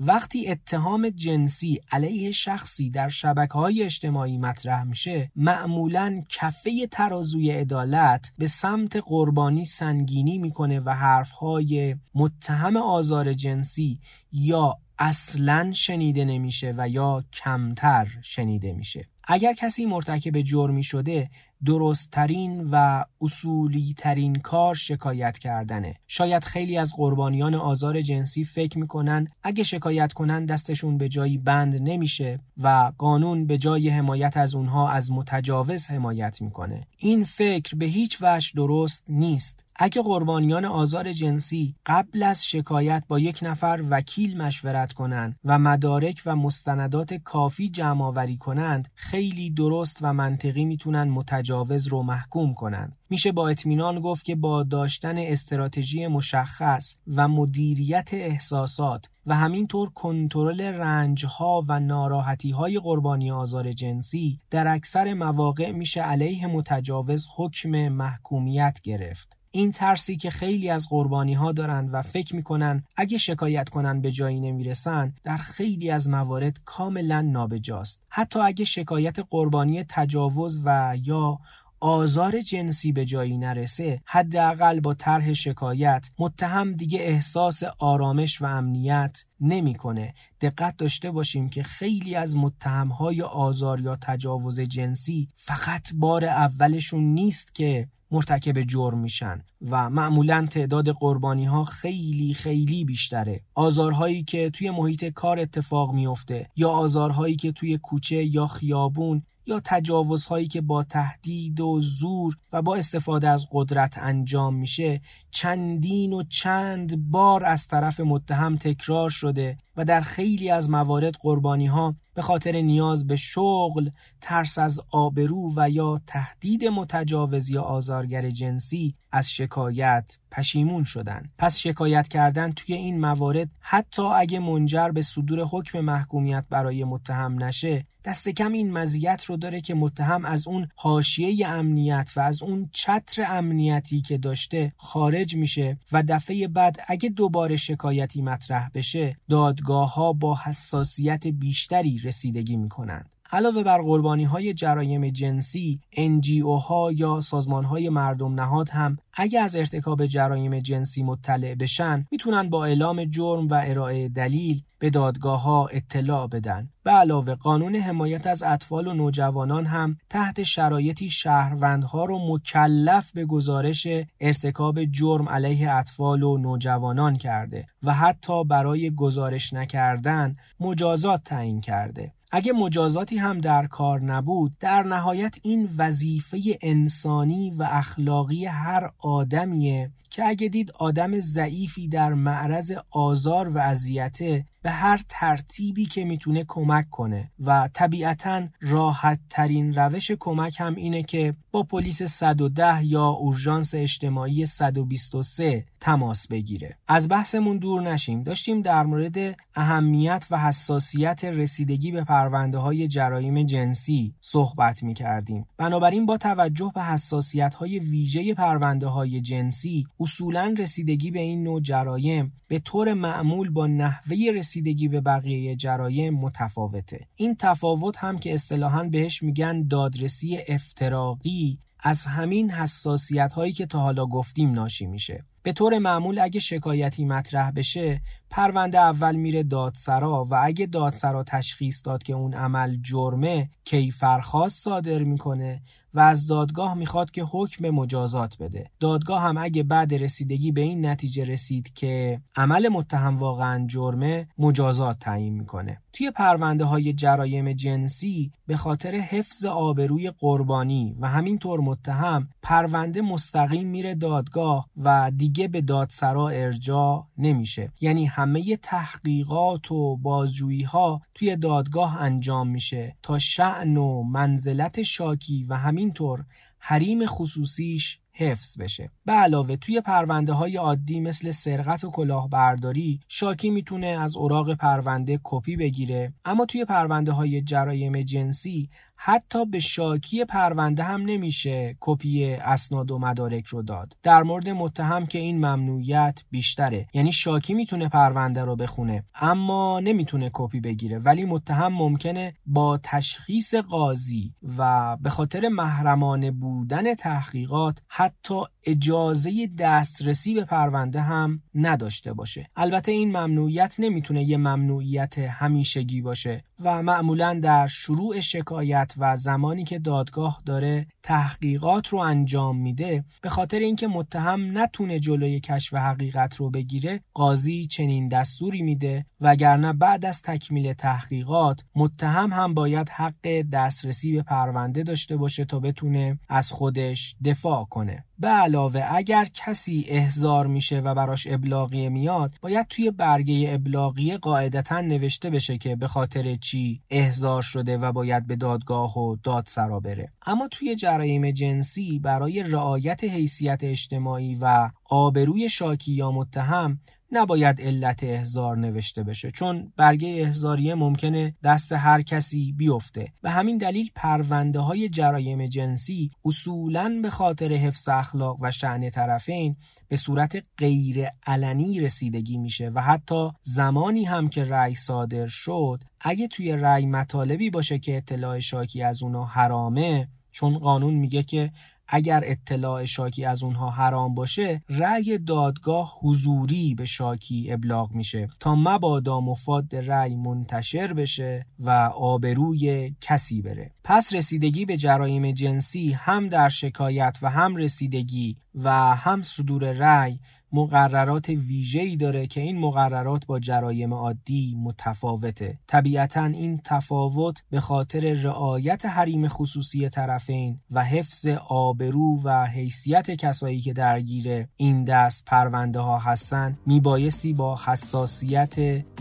وقتی اتهام جنسی علیه شخصی در شبکه های اجتماعی مطرح میشه معمولا کفه ترازوی عدالت به سمت قربانی سنگینی می‌کنه و حرفهای متهم آزار جنسی یا اصلا شنیده نمیشه و یا کمتر شنیده میشه. اگر کسی مرتکب جرمی شده درستترین و اصولی ترین کار شکایت کردنه. شاید خیلی از قربانیان آزار جنسی فکر می‌کنن اگه شکایت کنن دستشون به جایی بند نمیشه و قانون به جای حمایت از اونها از متجاوز حمایت می‌کنه. این فکر به هیچ وجه درست نیست. اگه قربانیان آزار جنسی قبل از شکایت با یک نفر وکیل مشورت کنند و مدارک و مستندات کافی جمع آوری کنند خیلی درست و منطقی می‌تونن متجاوز رو محکوم کنند. میشه با اطمینان گفت که با داشتن استراتژی مشخص و مدیریت احساسات و همینطور کنترل رنجها و ناراحتیهای قربانی آزار جنسی در اکثر مواقع میشه علیه متجاوز حکم محکومیت گرفت. این ترسی که خیلی از قربانی ها دارند و فکر می‌کنن اگه شکایت کنن به جایی نمی‌رسن در خیلی از موارد کاملا نابجاست. حتی اگه شکایت قربانی تجاوز و یا آزار جنسی به جایی نرسه حداقل با طرح شکایت متهم دیگه احساس آرامش و امنیت نمی‌کنه. دقت داشته باشیم که خیلی از متهمهای آزار یا تجاوز جنسی فقط بار اولشون نیست که مرتکب جرم میشن و معمولا تعداد قربانی ها خیلی خیلی بیشتره. آزارهایی که توی محیط کار اتفاق میفته یا آزارهایی که توی کوچه یا خیابون یا تجاوزهایی که با تهدید و زور و با استفاده از قدرت انجام میشه چندین و چند بار از طرف متهم تکرار شده و در خیلی از موارد قربانی ها به خاطر نیاز به شغل، ترس از آبرو و یا تهدید متجاوز یا آزارگر جنسی از شکایت پشیمون شدن. پس شکایت کردن توی این موارد حتی اگه منجر به صدور حکم محکومیت برای متهم نشه دست کم این مزیت رو داره که متهم از اون حاشیه امنیت و از اون چتر امنیتی که داشته خارج میشه و دفعه بعد اگه دوباره شکایتی مطرح بشه دادگاه ها با حساسیت بیشتری رسیدگی می‌کنند. علاوه بر قربانی های جرایم جنسی NGO ها یا سازمان های مردم نهاد هم اگر از ارتکاب جرایم جنسی مطلع بشن می‌تونن با اعلام جرم و ارائه دلیل به دادگاه ها اطلاع بدن. به علاوه قانون حمایت از اطفال و نوجوانان هم تحت شرایطی شهروندها رو مکلف به گزارش ارتکاب جرم علیه اطفال و نوجوانان کرده و حتی برای گزارش نکردن مجازات تعیین کرده. اگه مجازاتی هم در کار نبود در نهایت این وظیفه انسانی و اخلاقی هر آدمیه که اگه دید آدم ضعیفی در معرض آزار و اذیته به هر ترتیبی که می‌تونه کمک کنه و طبیعتا راحت ترین روش کمک هم اینه که با پلیس 110 یا اورژانس اجتماعی 123 تماس بگیره. از بحثمون دور نشیم. داشتیم در مورد اهمیت و حساسیت رسیدگی به پرونده های جرایم جنسی صحبت می کردیم بنابراین با توجه به حساسیت های ویژه پرونده های جنسی اصولا رسیدگی به این نوع جرایم به طور معمول با نحوه رسیدگی به بقیه جرایم متفاوته. این تفاوت هم که اصطلاحا بهش میگن دادرسی افتراقی از همین حساسیت هایی که تا حالا گفتیم ناشی میشه. به طور معمول اگه شکایتی مطرح بشه پرونده اول میره دادسرا و اگه دادسرا تشخیص داد که اون عمل جرمه کیفرخواست صادر می‌کنه و از دادگاه می‌خواد که حکم مجازات بده. دادگاه هم اگه بعد رسیدگی به این نتیجه رسید که عمل متهم واقعا جرمه مجازات تعیین می‌کنه. توی پرونده های جرایم جنسی به خاطر حفظ آبروی قربانی و همینطور متهم پرونده مستقیم میره دادگاه و دیگه به دادسرا ارجاع نمیشه. یعنی همه تحقیقات و بازجویی ها توی دادگاه انجام میشه. تا شعن و منزلت شاکی و همینطور حریم خصوصیش حفظ بشه. به علاوه توی پرونده های عادی مثل سرقت و کلاهبرداری شاکی می‌تونه از اوراق پرونده کپی بگیره. اما توی پرونده های جرایم جنسی حتی به شاکی پرونده هم نمیشه کپی اسناد و مدارک رو داد. در مورد متهم که این ممنوعیت بیشتره. یعنی شاکی می‌تونه پرونده رو بخونه اما نمی‌تونه کپی بگیره. ولی متهم ممکنه با تشخیص قاضی و به خاطر محرمانه بودن تحقیقات حتی اجازه دسترسی به پرونده هم نداشته باشه. البته این ممنوعیت نمی‌تونه یه ممنوعیت همیشگی باشه و معمولا در شروع شکایت و زمانی که دادگاه داره تحقیقات رو انجام میده به خاطر اینکه متهم نتونه جلوی کشف حقیقت رو بگیره قاضی چنین دستوری میده وگرنه بعد از تکمیل تحقیقات متهم هم باید حق دسترسی به پرونده داشته باشه تا بتونه از خودش دفاع کنه. به علاوه اگر کسی احضار میشه و براش ابلاغیه میاد باید توی برگه ابلاغیه قاعدتا نوشته بشه که به خاطر چی احضار شده و باید به دادگاه و دادسرا بره. اما توی جرایم جنسی برای رعایت حیثیت اجتماعی و آبروی شاکی یا متهم نباید علت احزار نوشته بشه چون برگه احزاریه ممکنه دست هر کسی بیفته. و همین دلیل پرونده های جرایم جنسی اصولا به خاطر حفظ اخلاق و شعن طرفین به صورت غیر علنی رسیدگی میشه و حتی زمانی هم که رأی صادر شد اگه توی رأی مطالبی باشه که اطلاع شاکی از اونا حرامه چون قانون میگه که اگر اطلاع شاکی از اونها حرام باشه رأی دادگاه حضوری به شاکی ابلاغ میشه تا مبادا مفاد رأی منتشر بشه و آبروی کسی بره. پس رسیدگی به جرایم جنسی هم در شکایت و هم رسیدگی و هم صدور رأی مقررات ویژه‌ای داره که این مقررات با جرایم عادی متفاوته. طبیعتا این تفاوت به خاطر رعایت حریم خصوصی طرفین و حفظ آبرو و حیثیت کسایی که درگیر این دست پرونده ها هستند میبایستی با حساسیت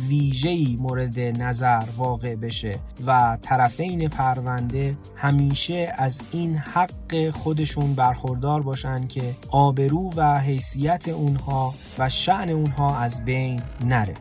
ویژه‌ای مورد نظر واقع بشه و طرفین پرونده همیشه از این حق خودشون برخوردار باشن که آبرو و حیثیت اون اونها و شعن اونها از بین نره.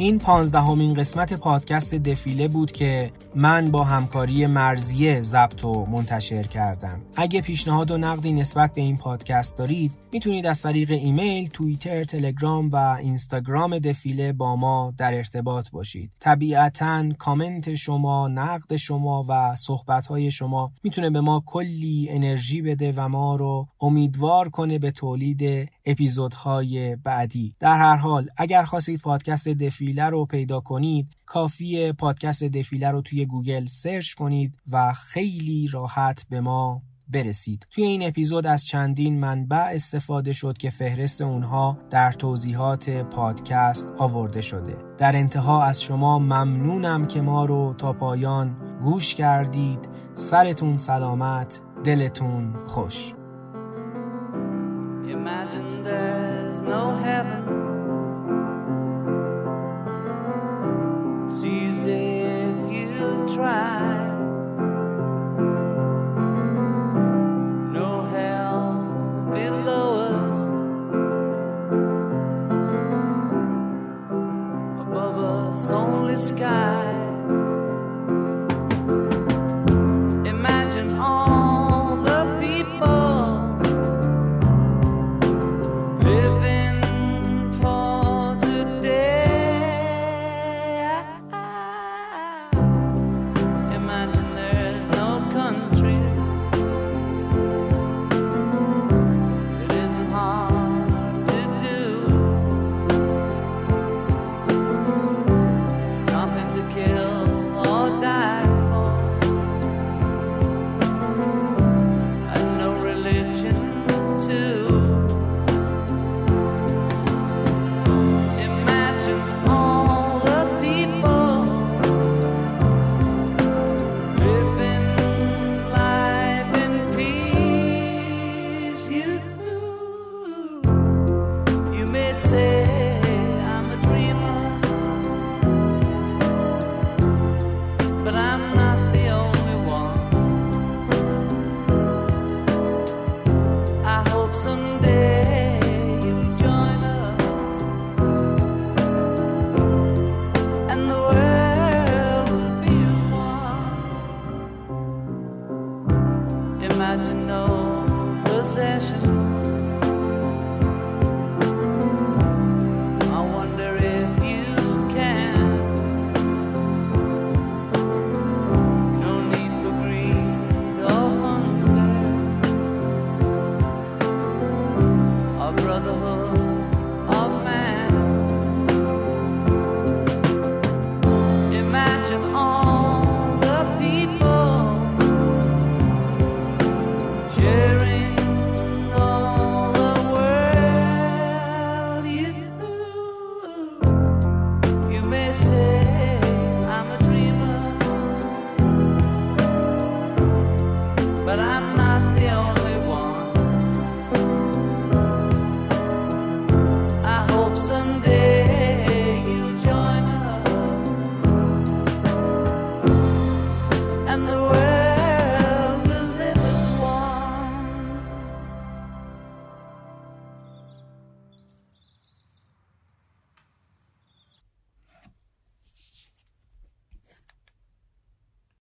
این پانزدهمین قسمت پادکست دفیله بود که من با همکاری مرضیه ضبط و منتشر کردم اگه پیشنهاد و نقدی نسبت به این پادکست دارید می‌تونید از طریق ایمیل، توییتر، تلگرام و اینستاگرام دفیله با ما در ارتباط باشید. طبیعتا کامنت شما، نقد شما و صحبتهای شما می‌تونه به ما کلی انرژی بده و ما رو امیدوار کنه به تولید اپیزودهای بعدی. در هر حال اگر خواستید پادکست دفیله رو پیدا کنید کافی پادکست دفیله رو توی گوگل search کنید و خیلی راحت به ما برسید. توی این اپیزود از چندین منبع استفاده شد که فهرست اونها در توضیحات پادکست آورده شده. در انتها از شما ممنونم که ما رو تا پایان گوش کردید. سرتون سلامت دلتون خوش. there's no heaven. Sees if you try. No hell below us. Above us, only sky.